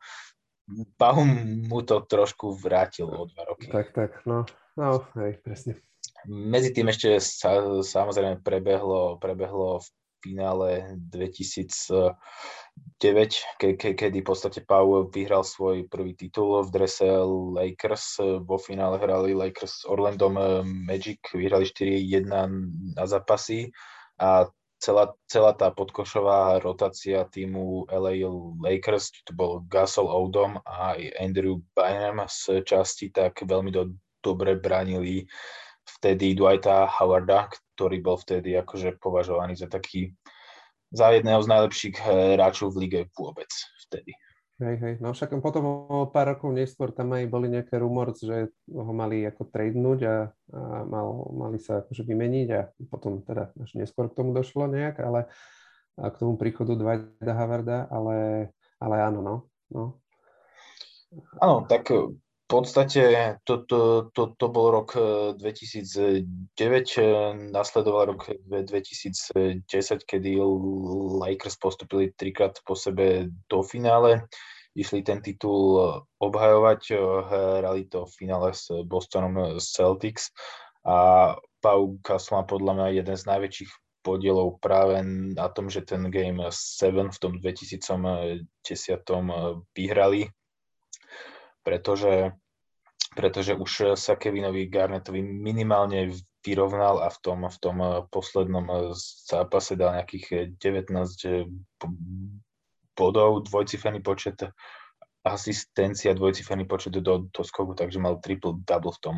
Bahum mu to trošku vrátil o dva roky. Tak, tak, no, no, hej, presne. Medzi tým ešte sa, samozrejme prebehlo, prebehlo v finále 2009, ke, ke, kedy v podstate Pau vyhral svoj prvý titul v drese Lakers. Vo finále hrali Lakers s Orlandom Magic, vyhrali 4-1 na zápasy a celá, celá tá podkošová rotácia týmu LA Lakers, to bol Gasol Odom a aj Andrew Bynum z časti, tak veľmi do, dobre bránili vtedy Dwighta Howarda, ktorý bol vtedy akože považovaný za taký, za jedného z najlepších hráčov v lige vôbec vtedy. Hej, hej. No však potom o pár rokov neskôr tam aj boli nejaké rumors, že ho mali ako tradenúť a, a mal, mali sa akože vymeniť a potom teda až neskôr k tomu došlo nejak, ale a k tomu príchodu Dwighta Havarda, ale, ale áno, no. no. Áno, tak podstate to, to, to, to bol rok 2009, e, e, nasledoval rok 2010, kedy Lakers postupili trikrát po sebe do finále, išli ten titul obhajovať, e, hrali to v finále s Bostonom Celtics. A Pau Gasol podľa mňa jeden z najväčších podielov práve na tom, že ten Game 7 v tom 2010 vyhrali pretože, pretože už sa Kevinovi Garnetovi minimálne vyrovnal a v tom, v tom poslednom zápase dal nejakých 19 bodov, dvojciferný počet asistencia, dvojciferný počet do, do skoku, takže mal triple double v tom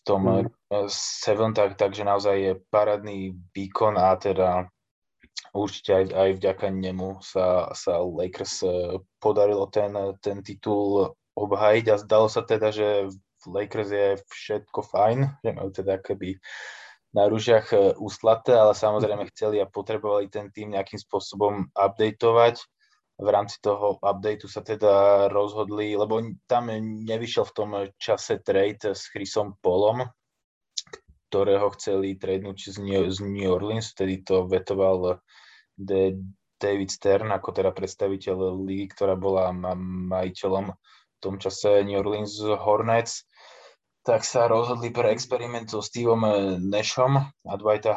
v tom mm. seven, tak, takže naozaj je parádny výkon a teda určite aj, aj vďaka nemu sa, sa Lakers podarilo ten, ten titul obhajiť a zdalo sa teda, že v Lakers je všetko fajn, že majú teda keby na rúžiach e, úslaté, ale samozrejme chceli a potrebovali ten tým nejakým spôsobom updateovať. V rámci toho updateu sa teda rozhodli, lebo tam nevyšiel v tom čase trade s Chrisom Polom, ktorého chceli tradenúť z New, Orleans, vtedy to vetoval David Stern ako teda predstaviteľ ligy, ktorá bola majiteľom tom čase New Orleans Hornets tak sa rozhodli pre experiment so Steveom eh, Nashom a Dwighta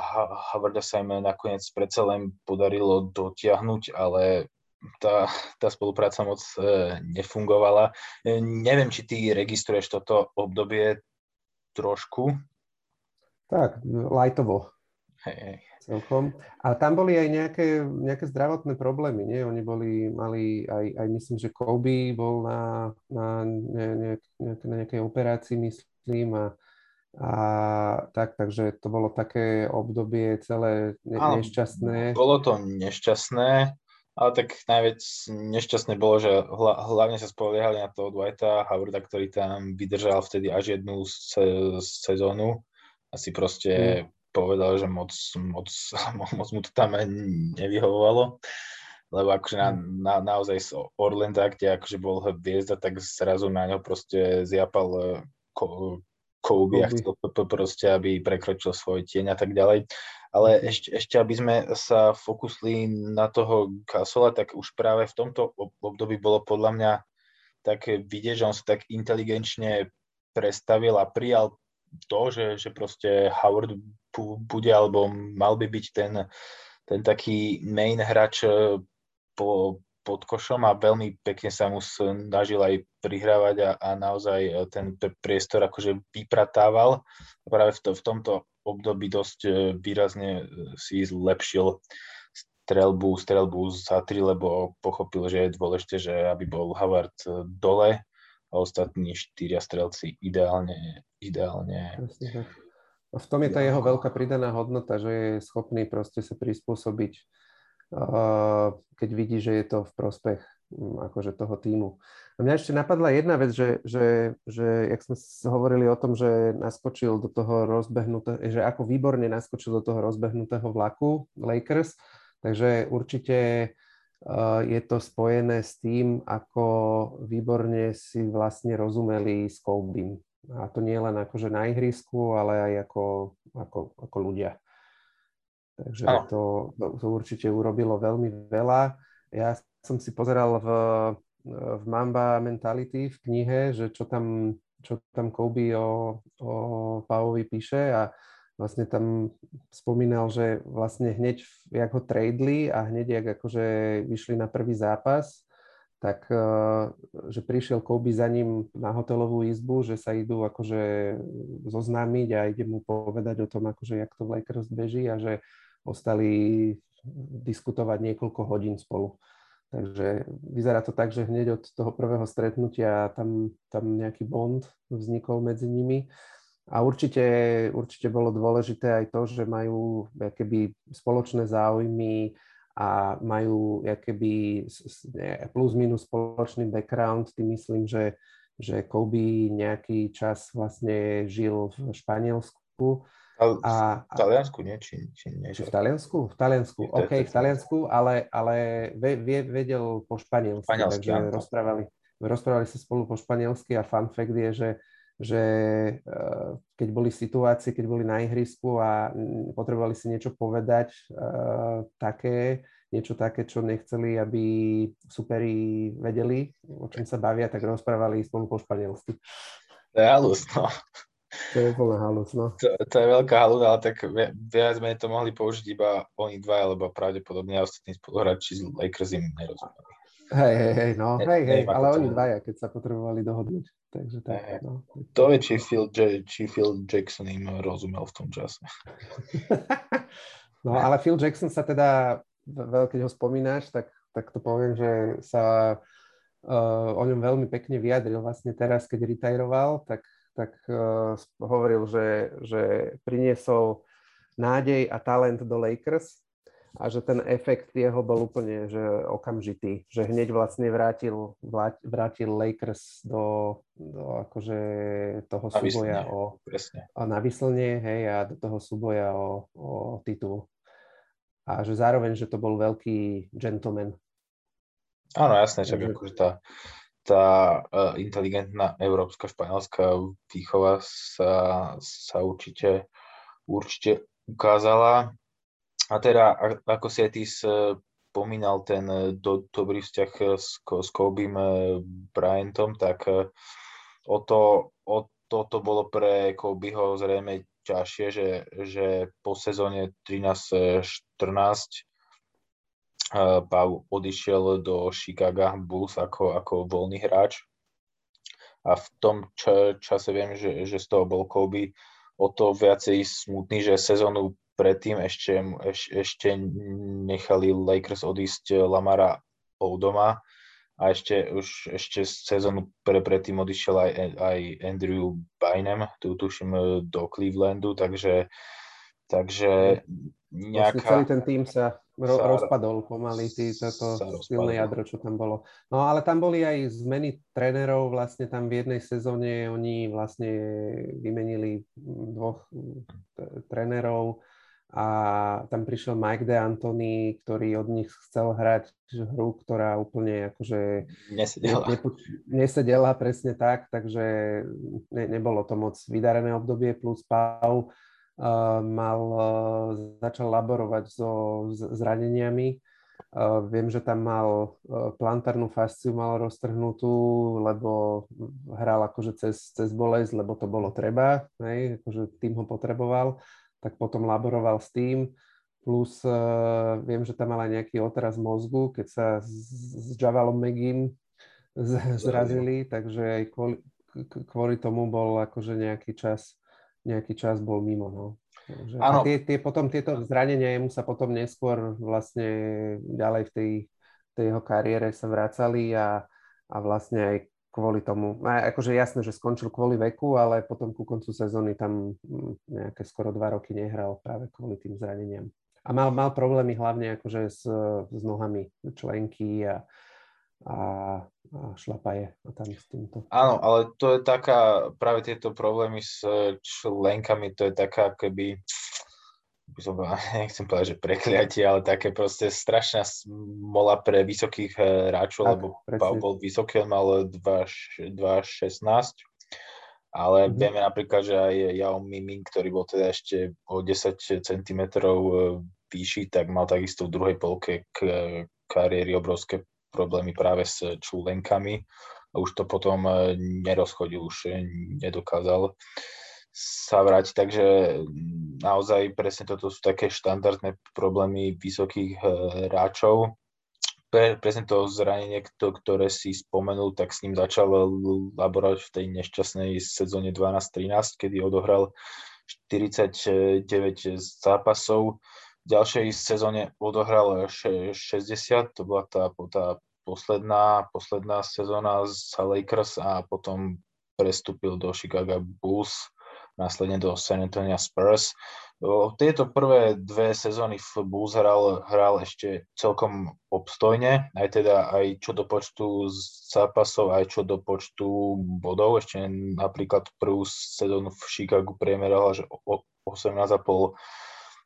Howarda sa im nakoniec predsa len podarilo dotiahnuť, ale tá, tá spolupráca moc e, nefungovala. Neviem, či ty registruješ toto obdobie trošku. Tak, lightovo. Hej, hej. Celkom. A tam boli aj nejaké, nejaké zdravotné problémy, nie? Oni boli, mali aj, aj myslím, že Kobe bol na, na, ne, ne, na nejakej operácii, myslím, a, a tak, takže to bolo také obdobie celé ne- Áno, nešťastné. Bolo to nešťastné, ale tak najviac nešťastné bolo, že hla, hlavne sa spoliehali na toho Dwighta Howarda, ktorý tam vydržal vtedy až jednu se, sezónu a si proste mm. Povedal, že moc, moc, moc mu to tam nevyhovovalo lebo akože na, mm. na, naozaj z Orlanda, kde akože bol hviezda, tak zrazu na ňo proste zjapal Kobe a chcel proste, aby prekročil svoj tieň a tak ďalej. Ale mhm. ešte, ešte aby sme sa fokusli na toho Gasola, tak už práve v tomto období bolo podľa mňa tak vidieť, že on sa tak inteligenčne prestavil a prijal to, že, že proste Howard bude alebo mal by byť ten, ten taký main hráč po, pod košom a veľmi pekne sa mu snažil aj prihrávať a, a naozaj e, ten priestor akože vypratával. Práve v, to, v tomto období dosť e, výrazne e, si zlepšil strelbu, strelbu za tri, lebo pochopil, že je dôležité, že aby bol Havard dole a ostatní štyria strelci ideálne, ideálne. V tom je tá jeho veľká pridaná hodnota, že je schopný proste sa prispôsobiť keď vidí, že je to v prospech mm, akože toho týmu. A mňa ešte napadla jedna vec, že, že, že jak sme hovorili o tom, že naskočil do toho rozbehnutého, že ako výborne naskočil do toho rozbehnutého vlaku Lakers, takže určite je to spojené s tým, ako výborne si vlastne rozumeli s Kobe. A to nie len akože na ihrisku, ale aj ako, ako, ako ľudia. Takže to, to, to určite urobilo veľmi veľa. Ja som si pozeral v, v Mamba Mentality v knihe, že čo tam, čo tam Kobe o, o Pavovi píše a vlastne tam spomínal, že vlastne hneď, jak ho tradeli a hneď, jak akože vyšli na prvý zápas, tak eh, že prišiel Kobe za ním na hotelovú izbu, že sa idú akože zoznámiť a ide mu povedať o tom, akože jak to v Lakers beží a že ostali diskutovať niekoľko hodín spolu. Takže vyzerá to tak, že hneď od toho prvého stretnutia tam, tam nejaký bond vznikol medzi nimi. A určite, určite bolo dôležité aj to, že majú keby spoločné záujmy a majú keby plus minus spoločný background. Tým myslím, že, že Kobe nejaký čas vlastne žil v Španielsku a, v Taliansku, nie? Či, či nie v Taliansku? V Taliansku, OK, v Taliansku, ale, ale vie, vedel po španielsky, španielsky takže áno. rozprávali, rozprávali sa spolu po španielsky a fun fact je, že, že eh, keď boli situácie, keď boli na ihrisku a potrebovali si niečo povedať eh, také, niečo také, čo nechceli, aby superi vedeli, o čom sa bavia, tak rozprávali spolu po španielsky. To je halus, no. To je plná halus, no. To, to je veľká halus, ale tak viac menej to mohli použiť iba oni dva, lebo pravdepodobne ostatní spoluhráči z Lakers im nerozumeli. Hej, hej, hej, no, ne, hej, hej, ale oni dvaja, keď sa potrebovali dohodnúť. Takže tak, no. To je, či Phil, či Phil Jackson im rozumel v tom čase. no, ale Phil Jackson sa teda, keď ho spomínaš, tak, tak to poviem, že sa uh, o ňom veľmi pekne vyjadril vlastne teraz, keď retajroval, tak tak uh, hovoril, že, že priniesol nádej a talent do Lakers a že ten efekt jeho bol úplne že okamžitý, že hneď vlastne vrátil, vrátil Lakers do, do akože toho na súboja vyslne, o, presne. o na vyslne, hej, a do toho súboja o, o titul. A že zároveň, že to bol veľký gentleman. Áno, jasné, že akože tá, tá uh, inteligentná európska španielská výchova sa, sa určite, určite ukázala a teda, ako si aj ty spomínal ten e, do, dobrý vzťah e, s, s Kobim e, Bryantom, tak o to, o toto bolo pre Kobeho zrejme ťažšie, že, že po sezóne 13-14 Pau odišiel do Chicago Bulls ako, ako voľný hráč. A v tom čase viem, že, že z toho bol Kobe o to viacej smutný, že sezónu predtým ešte, eš, ešte nechali Lakers odísť Lamara Oudoma a ešte už ešte sezónu pre, predtým odišiel aj, aj Andrew Bynum, tu tuším do Clevelandu, takže, takže nejaká... Vlastne celý ten tým sa, ro, sa rozpadol pomaly, tý, toto silné jadro, čo tam bolo. No ale tam boli aj zmeny trénerov, vlastne tam v jednej sezóne oni vlastne vymenili dvoch trénerov, a tam prišiel Mike De Antoni, ktorý od nich chcel hrať hru, ktorá úplne akože nesedela. Ne, nesedela presne tak, takže ne, nebolo to moc vydarené obdobie, plus Pau uh, mal, uh, začal laborovať so zraneniami. Uh, viem, že tam mal uh, plantárnu fasciu mal roztrhnutú, lebo hral akože cez, cez bolesť, lebo to bolo treba, hej, akože tým ho potreboval tak potom laboroval s tým. Plus uh, viem, že tam mal aj nejaký otraz mozgu, keď sa s, s Javalom Megim zrazili, takže aj kvôli, kvôli tomu bol akože nejaký čas, nejaký čas bol mimo. No. Takže, a tie, tie, potom tieto zranenia mu sa potom neskôr vlastne ďalej v tej, tej jeho kariére sa vracali a, a vlastne aj kvôli tomu. A akože jasné, že skončil kvôli veku, ale potom ku koncu sezóny tam mm, nejaké skoro dva roky nehral práve kvôli tým zraneniam. A mal, mal problémy hlavne akože s, s nohami, členky a, a, a šlapaje a tam s týmto. Áno, ale to je taká, práve tieto problémy s členkami, to je taká keby by som nechcem povedať, že prekliatie, ale také proste strašná smola pre vysokých eh, hráčov, lebo Pau bol vysoký, on mal 2,16, ale mm-hmm. vieme napríklad, že aj Yao Miming, ktorý bol teda ešte o 10 cm eh, vyšší, tak mal takisto v druhej polke k kariéry obrovské problémy práve s čúlenkami a už to potom eh, nerozchodil, už nedokázal sa vrátiť. Takže naozaj presne toto sú také štandardné problémy vysokých eh, hráčov. Pre, presne to zranenie, ktoré si spomenul, tak s ním začal laborovať v tej nešťastnej sezóne 12-13, kedy odohral 49 zápasov. V ďalšej sezóne odohral 60, to bola tá, tá posledná, posledná sezóna z Lakers a potom prestúpil do Chicago Bulls následne do San Antonio Spurs. Tieto prvé dve sezóny v Bulls hral, hral ešte celkom obstojne, aj teda aj čo do počtu zápasov, aj čo do počtu bodov. Ešte napríklad prvú sezónu v Chicagu priemeroval, že 18,5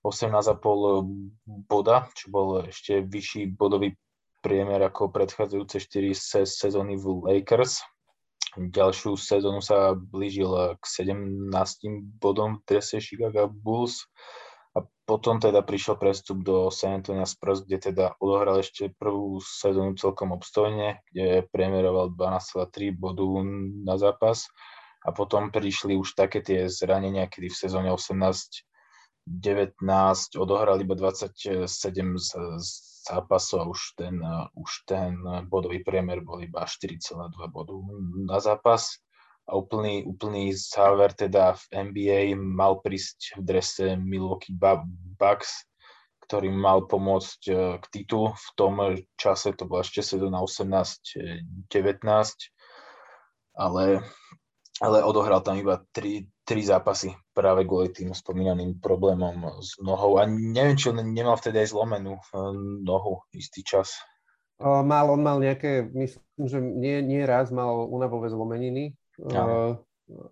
18,5 boda, čo bol ešte vyšší bodový priemer ako predchádzajúce 4 sezóny v Lakers ďalšiu sezónu sa blížil k 17 bodom v drese Chicago Bulls. A potom teda prišiel prestup do San Antonio Spurs, kde teda odohral ešte prvú sezónu celkom obstojne, kde premieroval 12,3 bodu na zápas. A potom prišli už také tie zranenia, kedy v sezóne 18 19 odohral iba 27 z, zápasov a už ten, už ten bodový priemer bol iba 4,2 bodu na zápas. A úplný, úplný záver teda v NBA mal prísť v drese Milwaukee Bucks, ktorý mal pomôcť e, k titulu. V tom čase to bola ešte sezóna 18-19, ale ale odohral tam iba tri, tri zápasy práve kvôli tým spomínaným problémom s nohou. A neviem, či on nemal vtedy aj zlomenú eh, nohu istý čas. Mal, on mal nejaké, myslím, že nie, nie raz mal únavové zlomeniny. Ja.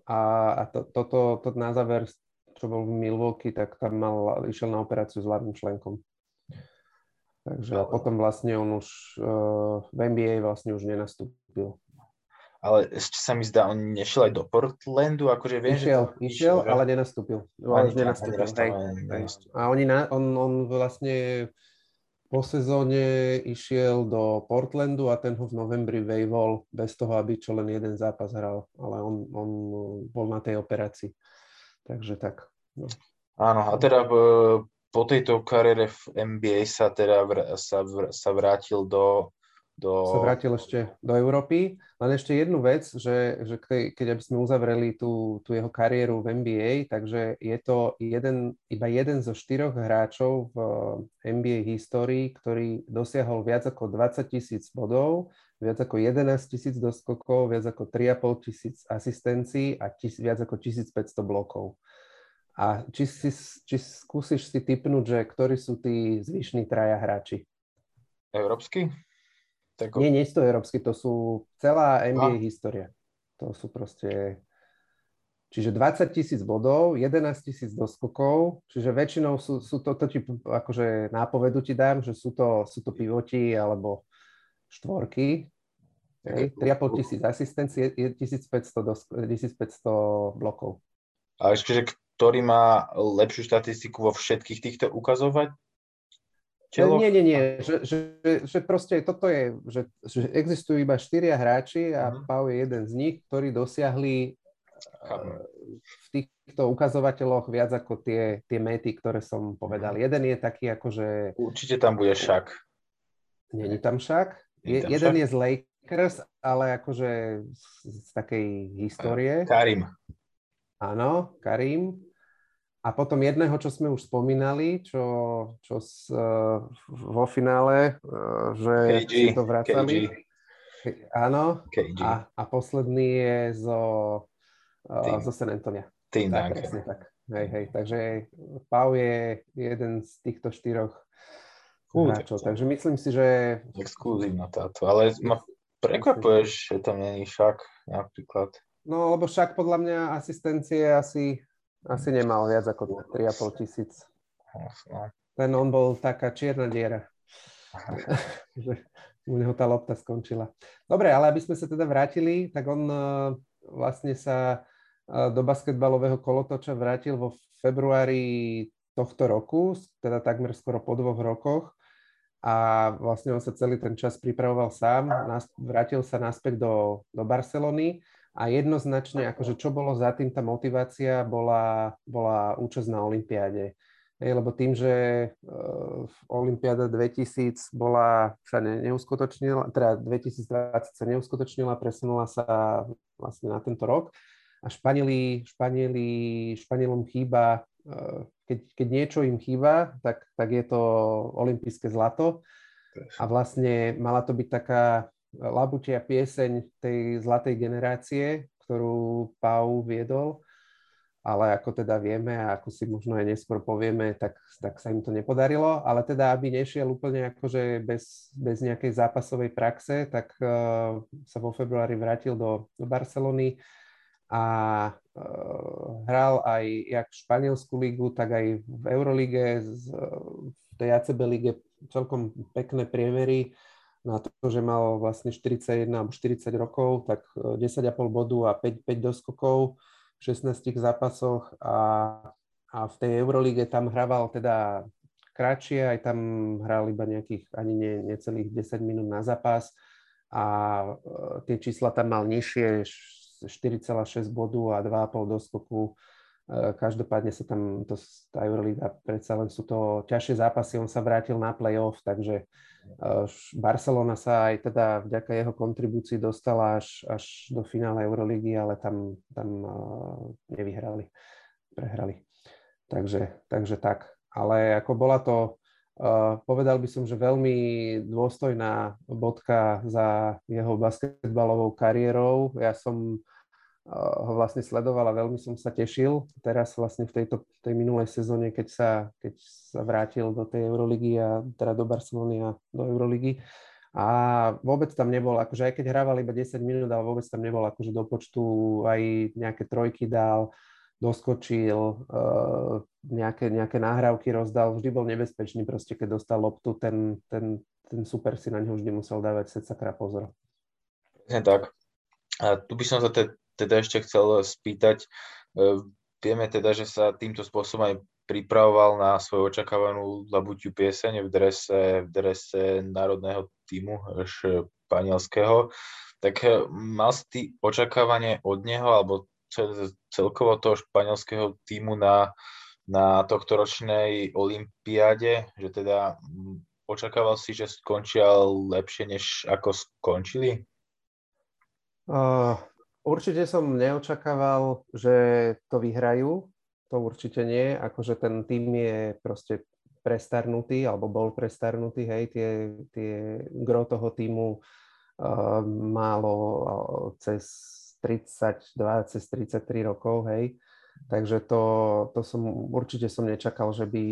A, a to, toto to na záver, čo bol v Milwaukee, tak tam mal, išiel na operáciu s ľavým členkom. Takže a potom vlastne on už v NBA vlastne už nenastúpil ale ešte sa mi zdá, on nešiel aj do Portlandu, akože viem, išiel, že... Išiel, ale nenastúpil. Ani, nenastúpil, hej, hej. A oni na, on, on vlastne po sezóne išiel do Portlandu a ten ho v novembri vejvol bez toho, aby čo len jeden zápas hral, ale on, on bol na tej operácii. Takže tak. No. Áno, a teda po tejto kariére v NBA sa teda vr- sa, vr- sa vrátil do do... Sa vrátil ešte do Európy. Len ešte jednu vec, že, že keď aby sme uzavreli tú, tú jeho kariéru v NBA, takže je to jeden, iba jeden zo štyroch hráčov v NBA histórii, ktorý dosiahol viac ako 20 tisíc bodov, viac ako 11 tisíc doskokov, viac ako 3,5 tisíc asistencií a tis, viac ako 1500 blokov. A či, si, či skúsiš si typnúť, že ktorí sú tí zvyšní traja hráči? Európsky? Tak... Nie, nie sú to európsky, to sú celá NBA a. história. To sú proste... Čiže 20 tisíc bodov, 11 tisíc doskokov, čiže väčšinou sú, sú to, to ti, akože nápovedu ti dám, že sú to, sú to pivoti alebo štvorky, 3,5 tisíc asistencií, 1500, dosk- 1500 blokov. A ešte, že ktorý má lepšiu štatistiku vo všetkých týchto ukazovať? Telo... Nie, nie, nie, že, že, že proste toto je, že, že existujú iba štyria hráči a uh-huh. Pau je jeden z nich, ktorí dosiahli uh, v týchto ukazovateľoch viac ako tie, tie mety, ktoré som povedal. Uh-huh. Jeden je taký že... Určite tam bude šak. Není tam šak. Je, jeden šak? je z Lakers, ale akože z, z takej histórie. Karim. Áno, Karim. A potom jedného, čo sme už spomínali, čo, čo s, uh, vo finále, uh, že KG, si to vracali. KG. Áno. KG. A, a posledný je zo, uh, zo San Antonia. Tým, tak, presne tak. Hej, hej. Takže Pau je jeden z týchto štyroch uh, hráčov. Takže myslím si, že... Exkluzívna táto, ale ma prekvapuješ, že tam není šak napríklad. No, lebo však podľa mňa asistencie asi asi nemal viac ako 3,5 tisíc. Ten on bol taká čierna diera. že u neho tá lopta skončila. Dobre, ale aby sme sa teda vrátili, tak on uh, vlastne sa uh, do basketbalového kolotoča vrátil vo februári tohto roku, teda takmer skoro po dvoch rokoch a vlastne on sa celý ten čas pripravoval sám, vrátil sa naspäť do, do Barcelony a jednoznačne, akože čo bolo za tým, tá motivácia bola, bola účasť na Olympiáde. Hej, lebo tým, že uh, Olympiáda 2000 bola, sa ne, neuskutočnila, teda 2020 sa neuskutočnila, presunula sa vlastne na tento rok a Španieli, Španieli, Španielom chýba, uh, keď, keď niečo im chýba, tak, tak je to olympijské zlato. A vlastne mala to byť taká labutia pieseň tej zlatej generácie, ktorú Pau viedol, ale ako teda vieme a ako si možno aj neskôr povieme, tak, tak sa im to nepodarilo, ale teda aby nešiel úplne akože bez, bez nejakej zápasovej praxe, tak uh, sa vo februári vrátil do, do Barcelony a uh, hral aj jak v Španielsku ligu, tak aj v Eurolíge, v tej ACB lige. Celkom pekné priemery na to, že mal vlastne 41 alebo 40 rokov, tak 10,5 e, bodu a 5, 5 doskokov v 16 zápasoch a, a v tej Eurolíge tam hrával teda kratšie, aj tam hral iba nejakých ani nie, necelých 10 minút na zápas a e, tie čísla tam mal nižšie, 4,6 bodu a 2,5 doskoku. E, každopádne sa tam, to, tá Euroliga, predsa len sú to ťažšie zápasy, on sa vrátil na playoff, takže Barcelona sa aj teda vďaka jeho kontribúcii dostala až, až do finále Euroligy, ale tam, tam nevyhrali, prehrali. Takže, takže tak. Ale ako bola to, povedal by som, že veľmi dôstojná bodka za jeho basketbalovou kariérou. Ja som ho vlastne sledoval a veľmi som sa tešil. Teraz vlastne v tejto tej minulej sezóne, keď sa, keď sa vrátil do tej Euroligy a teda do Barcelony a do Euroligy, a vôbec tam nebol, akože aj keď hrával iba 10 minút, ale vôbec tam nebol akože do počtu aj nejaké trojky dal, doskočil, uh, nejaké, nejaké náhrávky rozdal, vždy bol nebezpečný proste, keď dostal loptu, ten, ten, ten super si na neho vždy musel dávať sakra pozor. Presne tak. A tu by som sa te, teda ešte chcel spýtať, uh, vieme teda, že sa týmto spôsobom aj pripravoval na svoju očakávanú labuťu pieseň v drese, v drese národného týmu španielského. Tak eh, mal si ty očakávanie od neho alebo celkovo toho španielského týmu na, na tohto ročnej olympiáde, že teda očakával si, že skončia lepšie, než ako skončili? Uh, určite som neočakával, že to vyhrajú, to určite nie. Akože ten tým je proste prestarnutý, alebo bol prestarnutý, hej, tie, tie gro toho týmu uh, málo uh, cez 32, cez 33 rokov, hej. Takže to, to som, určite som nečakal, že by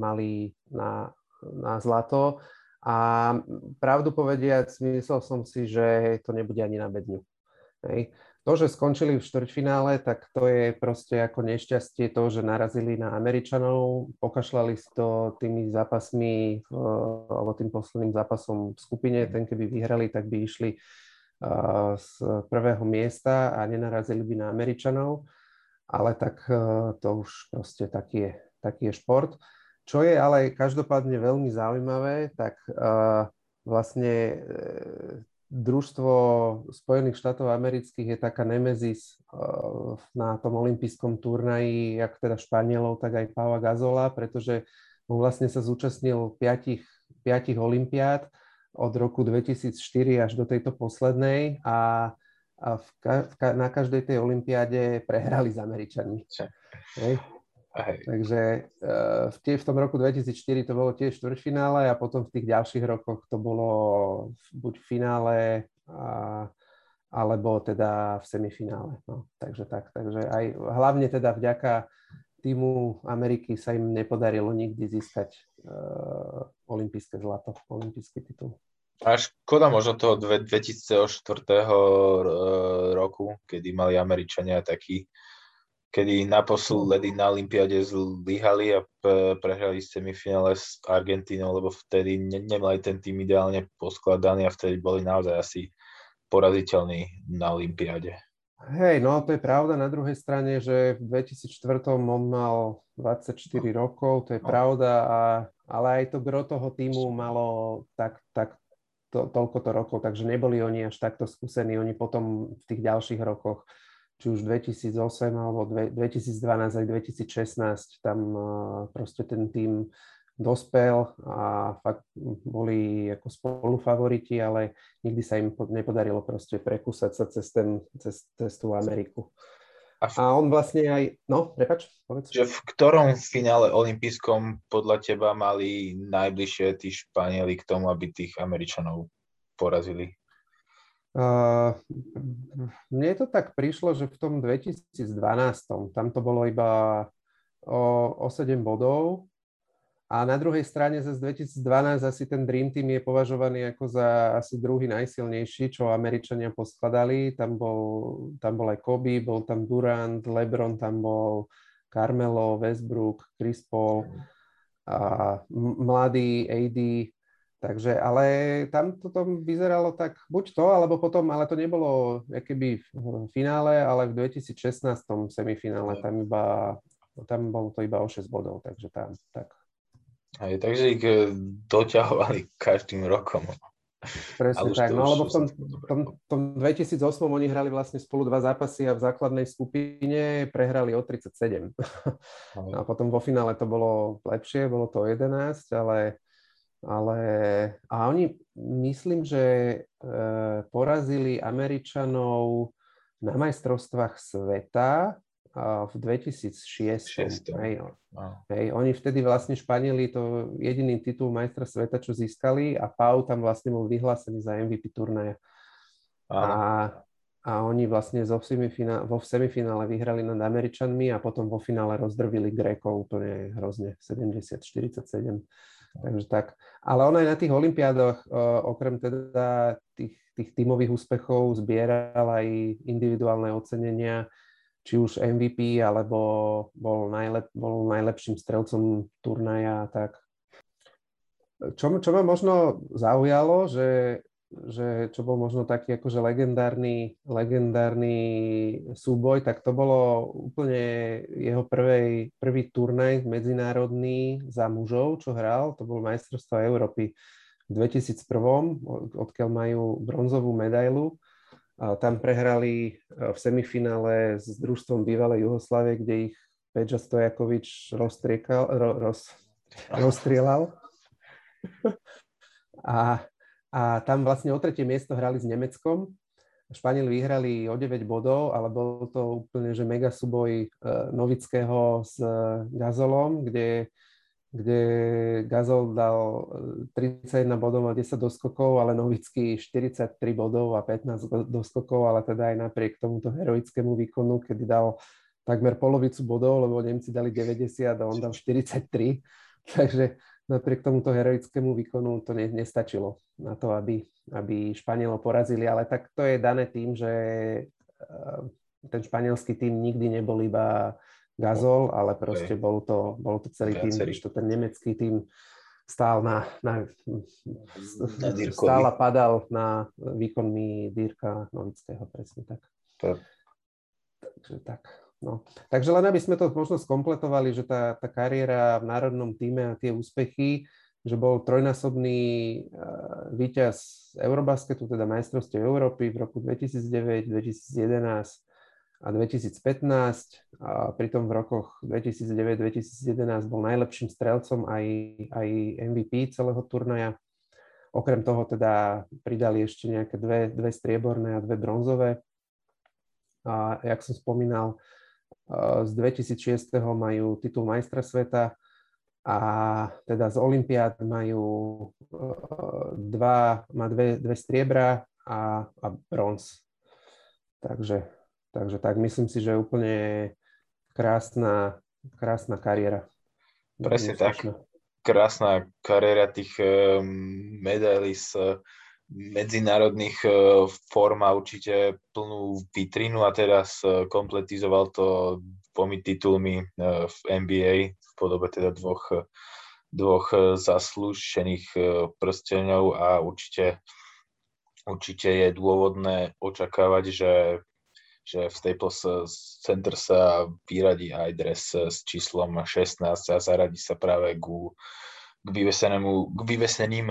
mali na, na zlato. A pravdu povediac, myslel som si, že to nebude ani na bedňu. Hej. To, že skončili v štvrťfinále, tak to je proste ako nešťastie to, že narazili na Američanov, pokašľali si to tými zápasmi, alebo tým posledným zápasom v skupine, ten keby vyhrali, tak by išli z prvého miesta a nenarazili by na Američanov, ale tak to už proste taký je, taký je šport. Čo je ale každopádne veľmi zaujímavé, tak vlastne družstvo Spojených štátov amerických je taká nemezis eh, na tom olympijskom turnaji, jak teda Španielov, tak aj Pava Gazola, pretože on vlastne sa zúčastnil piatich, piatich olympiád od roku 2004 až do tejto poslednej a, a v, v, na každej tej olympiáde prehrali s Američanmi. Hej. Hej. Takže uh, v, tie, v tom roku 2004 to bolo tiež štvrťfinále a potom v tých ďalších rokoch to bolo buď v finále a, alebo teda v semifinále. No, takže tak, takže aj hlavne teda vďaka týmu Ameriky sa im nepodarilo nikdy získať uh, olympijské zlato, olympijský titul. A škoda možno toho 2004 roku, kedy mali Američania taký kedy naposledy na Olympiade zlyhali a prehrali semifinále s Argentínou, lebo vtedy ne- nemali ten tým ideálne poskladaný a vtedy boli naozaj asi poraziteľní na Olympiáde. Hej, no to je pravda. Na druhej strane, že v 2004 on mal 24 rokov, to je no. pravda, a, ale aj to gro toho týmu malo tak, tak to, toľko to rokov, takže neboli oni až takto skúsení. Oni potom v tých ďalších rokoch či už 2008 alebo 2012 aj 2016, tam proste ten tým dospel a fakt boli ako spolufavoriti, ale nikdy sa im nepodarilo proste prekúsať sa cez, ten, cez, cez tú Ameriku. A, v... a on vlastne aj, no, prepač, povedz. Že v ktorom finále olympijskom podľa teba mali najbližšie tí Španieli k tomu, aby tých Američanov porazili? Uh, mne to tak prišlo, že v tom 2012, tam to bolo iba o, o 7 bodov a na druhej strane z 2012 asi ten Dream Team je považovaný ako za asi druhý najsilnejší, čo Američania poskladali. Tam bol, tam bol aj Kobe, bol tam Durant, LeBron, tam bol Carmelo, Westbrook, Chris Paul, a mladý AD, Takže, ale tam to vyzeralo tak, buď to, alebo potom, ale to nebolo keby v finále, ale v 2016 semifinále tam iba, tam bolo to iba o 6 bodov, takže tam, tak. Aj, takže ich eh, doťahovali každým rokom. Presne tak, no lebo v tom, tom, tom 2008 oni hrali vlastne spolu dva zápasy a v základnej skupine prehrali o 37. A potom vo finále to bolo lepšie, bolo to o 11, ale ale a oni myslím, že e, porazili Američanov na majstrovstvách sveta v 2006. Hej, hej, oni vtedy vlastne Španieli to jediný titul majstra sveta, čo získali a Pau tam vlastne bol vyhlásený za MVP turnaja. A, a oni vlastne zo semifinále, vo semifinále vyhrali nad Američanmi a potom vo finále rozdrvili Grékov úplne hrozne 70-47. Takže tak. Ale on aj na tých olympiádoch, okrem teda tých, tých tímových úspechov, zbieral aj individuálne ocenenia, či už MVP, alebo bol, najlep, bol najlepším strelcom turnaja tak. Čo, čo ma možno zaujalo, že že čo bol možno taký akože legendárny, legendárny súboj, tak to bolo úplne jeho prvej, prvý turnaj medzinárodný za mužov, čo hral, to bol majstrovstvo Európy v 2001, odkiaľ majú bronzovú medailu. A tam prehrali e, v semifinále s družstvom bývalej Jugoslávie, kde ich Peđa Stojakovič rozstriekal, ro, roz, rozstrielal. A a tam vlastne o tretie miesto hrali s Nemeckom. Španieli vyhrali o 9 bodov, ale bol to úplne že mega súboj e, Novického s Gazolom, kde, kde Gazol dal 31 e, bodov a 10 doskokov, ale Novický 43 bodov a 15 doskokov, ale teda aj napriek tomuto heroickému výkonu, kedy dal takmer polovicu bodov, lebo Nemci dali 90 a on dal 43. Takže napriek tomuto heroickému výkonu to ne, nestačilo na to, aby, aby Španielov porazili, ale tak to je dané tým, že eh, ten španielský tým nikdy nebol iba Gazol, ale proste bol to, bol to celý tým, to ten nemecký tým stál na, na, na stál a padal na výkonmi Dírka Novického, presne tak. tak. Takže tak. No. Takže len aby sme to možno skompletovali, že tá, tá kariéra v národnom týme a tie úspechy, že bol trojnásobný uh, víťaz Eurobasketu, teda majstrovstiev Európy v roku 2009, 2011 a 2015. A pritom v rokoch 2009-2011 bol najlepším strelcom aj, aj MVP celého turnaja. Okrem toho teda pridali ešte nejaké dve, dve strieborné a dve bronzové. A jak som spomínal, z 2006. majú titul majstra sveta a teda z Olympiád majú e, dva, má dve, dve striebra a, a bronz. Takže, takže tak, myslím si, že úplne krásna, krásna kariéra. Presne tak. Krásna kariéra tých medailí z medzinárodných e, form a určite plnú vitrinu a teraz e, kompletizoval to dvomi titulmi e, v NBA v podobe teda dvoch, dvoch zaslúšených prsteňov a určite, určite je dôvodné očakávať, že, že v Staples Center sa vyradí aj dres s číslom 16 a zaradí sa práve ku k, vyvesenému, k vyveseným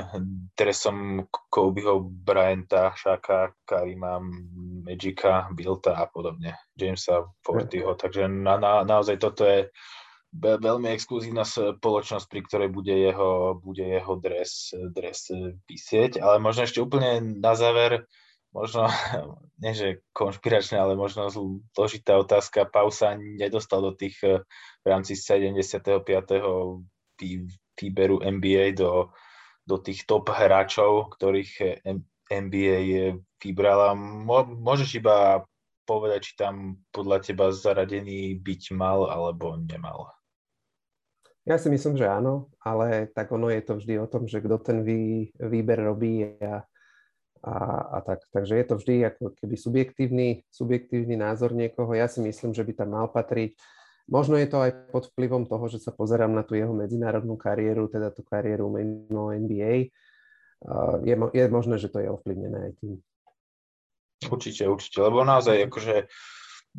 dresom Kobeho, Bryanta, Shaka, Karima, Magica, Bilta a podobne, Jamesa Fortyho. Takže na, na, naozaj toto je veľmi exkluzívna spoločnosť, pri ktorej bude jeho, bude jeho dres, dres vysieť. Ale možno ešte úplne na záver, možno, nie že konšpiračné, ale možno zložitá otázka. Pau sa nedostal do tých v rámci 75 výberu NBA do, do tých top hráčov, ktorých NBA vybrala. Môžeš iba povedať, či tam podľa teba zaradený byť mal alebo nemal? Ja si myslím, že áno, ale tak ono je to vždy o tom, že kto ten vý, výber robí a, a, a tak. Takže je to vždy ako keby subjektívny, subjektívny názor niekoho. Ja si myslím, že by tam mal patriť Možno je to aj pod vplyvom toho, že sa pozerám na tú jeho medzinárodnú kariéru, teda tú kariéru mimo NBA. Je, je možné, že to je ovplyvnené aj tým. Určite, určite, lebo naozaj akože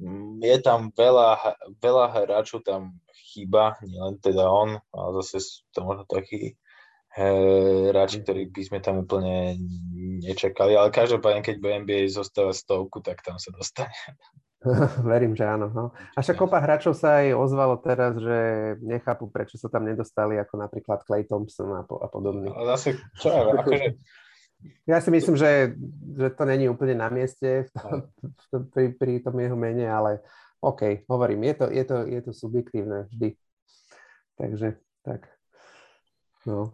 mm, je tam veľa, veľa hráčov tam chýba, nielen teda on, ale zase to možno taký hráči, ktorých by sme tam úplne nečakali, ale každopádne, keď bude NBA zostáva stovku, tak tam sa dostane. Verím, že áno. No. A však kopa hráčov sa aj ozvalo teraz, že nechápu, prečo sa tam nedostali, ako napríklad Clay Thompson a, po, a podobný. Ale zase, čo ja, akože... Ja si myslím, že, že to není úplne na mieste v tom, v tom, pri, pri tom jeho mene, ale OK, hovorím, je to, je to, je to subjektívne vždy. Takže tak. No.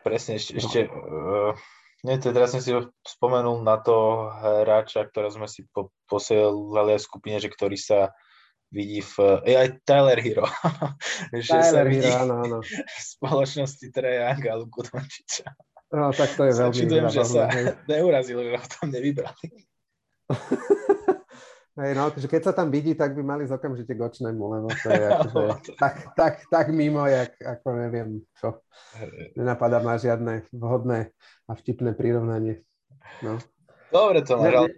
Presne, ešte, no. ešte uh, Nie, teraz som si spomenul na to hráča, ktorého sme si po, posielali aj v skupine, že ktorý sa vidí v... Je aj Tyler Hero. že Tyler sa vidí Hero, áno, áno. v spoločnosti Trejang a Luku Dončiča. No, tak to je veľmi Čudujem, že sa neurazil, že ho tam nevybrali. Hej, no, že keď sa tam vidí, tak by mali okamžite gočnému, lebo to je akože, tak, tak, tak mimo, jak, ako neviem čo. Nenapadá ma žiadne vhodné a vtipné prirovnanie. No. Dobre to máš,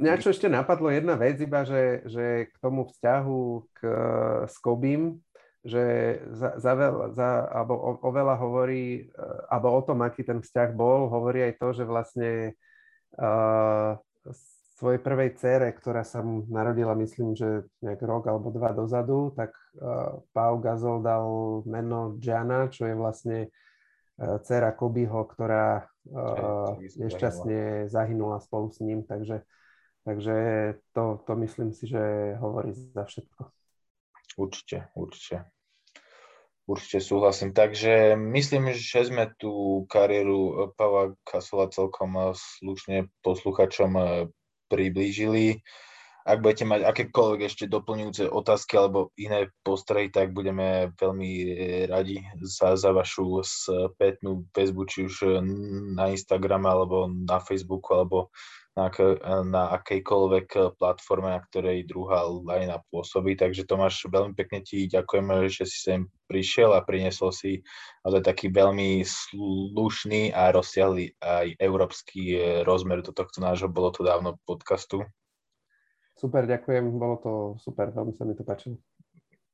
Mňa čo ešte napadlo jedna vec, iba že, že k tomu vzťahu k, s Kobím, že za, za, veľa, za alebo o, o veľa hovorí, e, alebo o tom, aký ten vzťah bol, hovorí aj to, že vlastne uh, svojej prvej cére, ktorá sa mu narodila, myslím, že nejak rok alebo dva dozadu, tak uh, Pau Gazol dal meno Jana, čo je vlastne uh, dcera Kobyho, ktorá uh, nešťastne zahynula spolu s ním, takže Takže to, to myslím si, že hovorí za všetko. Určite, určite. Určite súhlasím. Takže myslím, že sme tú kariéru Pavla Kasola celkom slušne posluchačom priblížili. Ak budete mať akékoľvek ešte doplňujúce otázky alebo iné postrehy, tak budeme veľmi radi za, za vašu spätnú väzbu, či už na Instagrame alebo na Facebooku alebo na, na akejkoľvek platforme, na ktorej druhá lajna pôsobí. Takže Tomáš, veľmi pekne ti ďakujem, že si sem prišiel a priniesol si ale taký veľmi slušný a rozsiahly aj európsky rozmer do tohto nášho bolo to dávno podcastu. Super, ďakujem, bolo to super, veľmi sa mi to páčilo.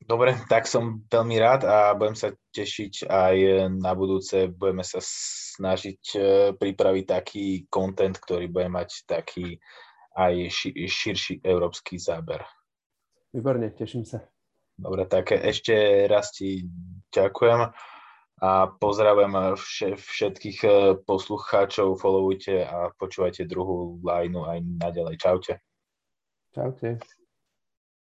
Dobre, tak som veľmi rád a budem sa tešiť aj na budúce. Budeme sa snažiť e, pripraviť taký kontent, ktorý bude mať taký aj širší európsky záber. Výborne, teším sa. Dobre, tak ešte raz ti ďakujem a pozdravujem všetkých e, poslucháčov, followujte a počúvajte druhú lineu aj naďalej. Čaute. Čaute.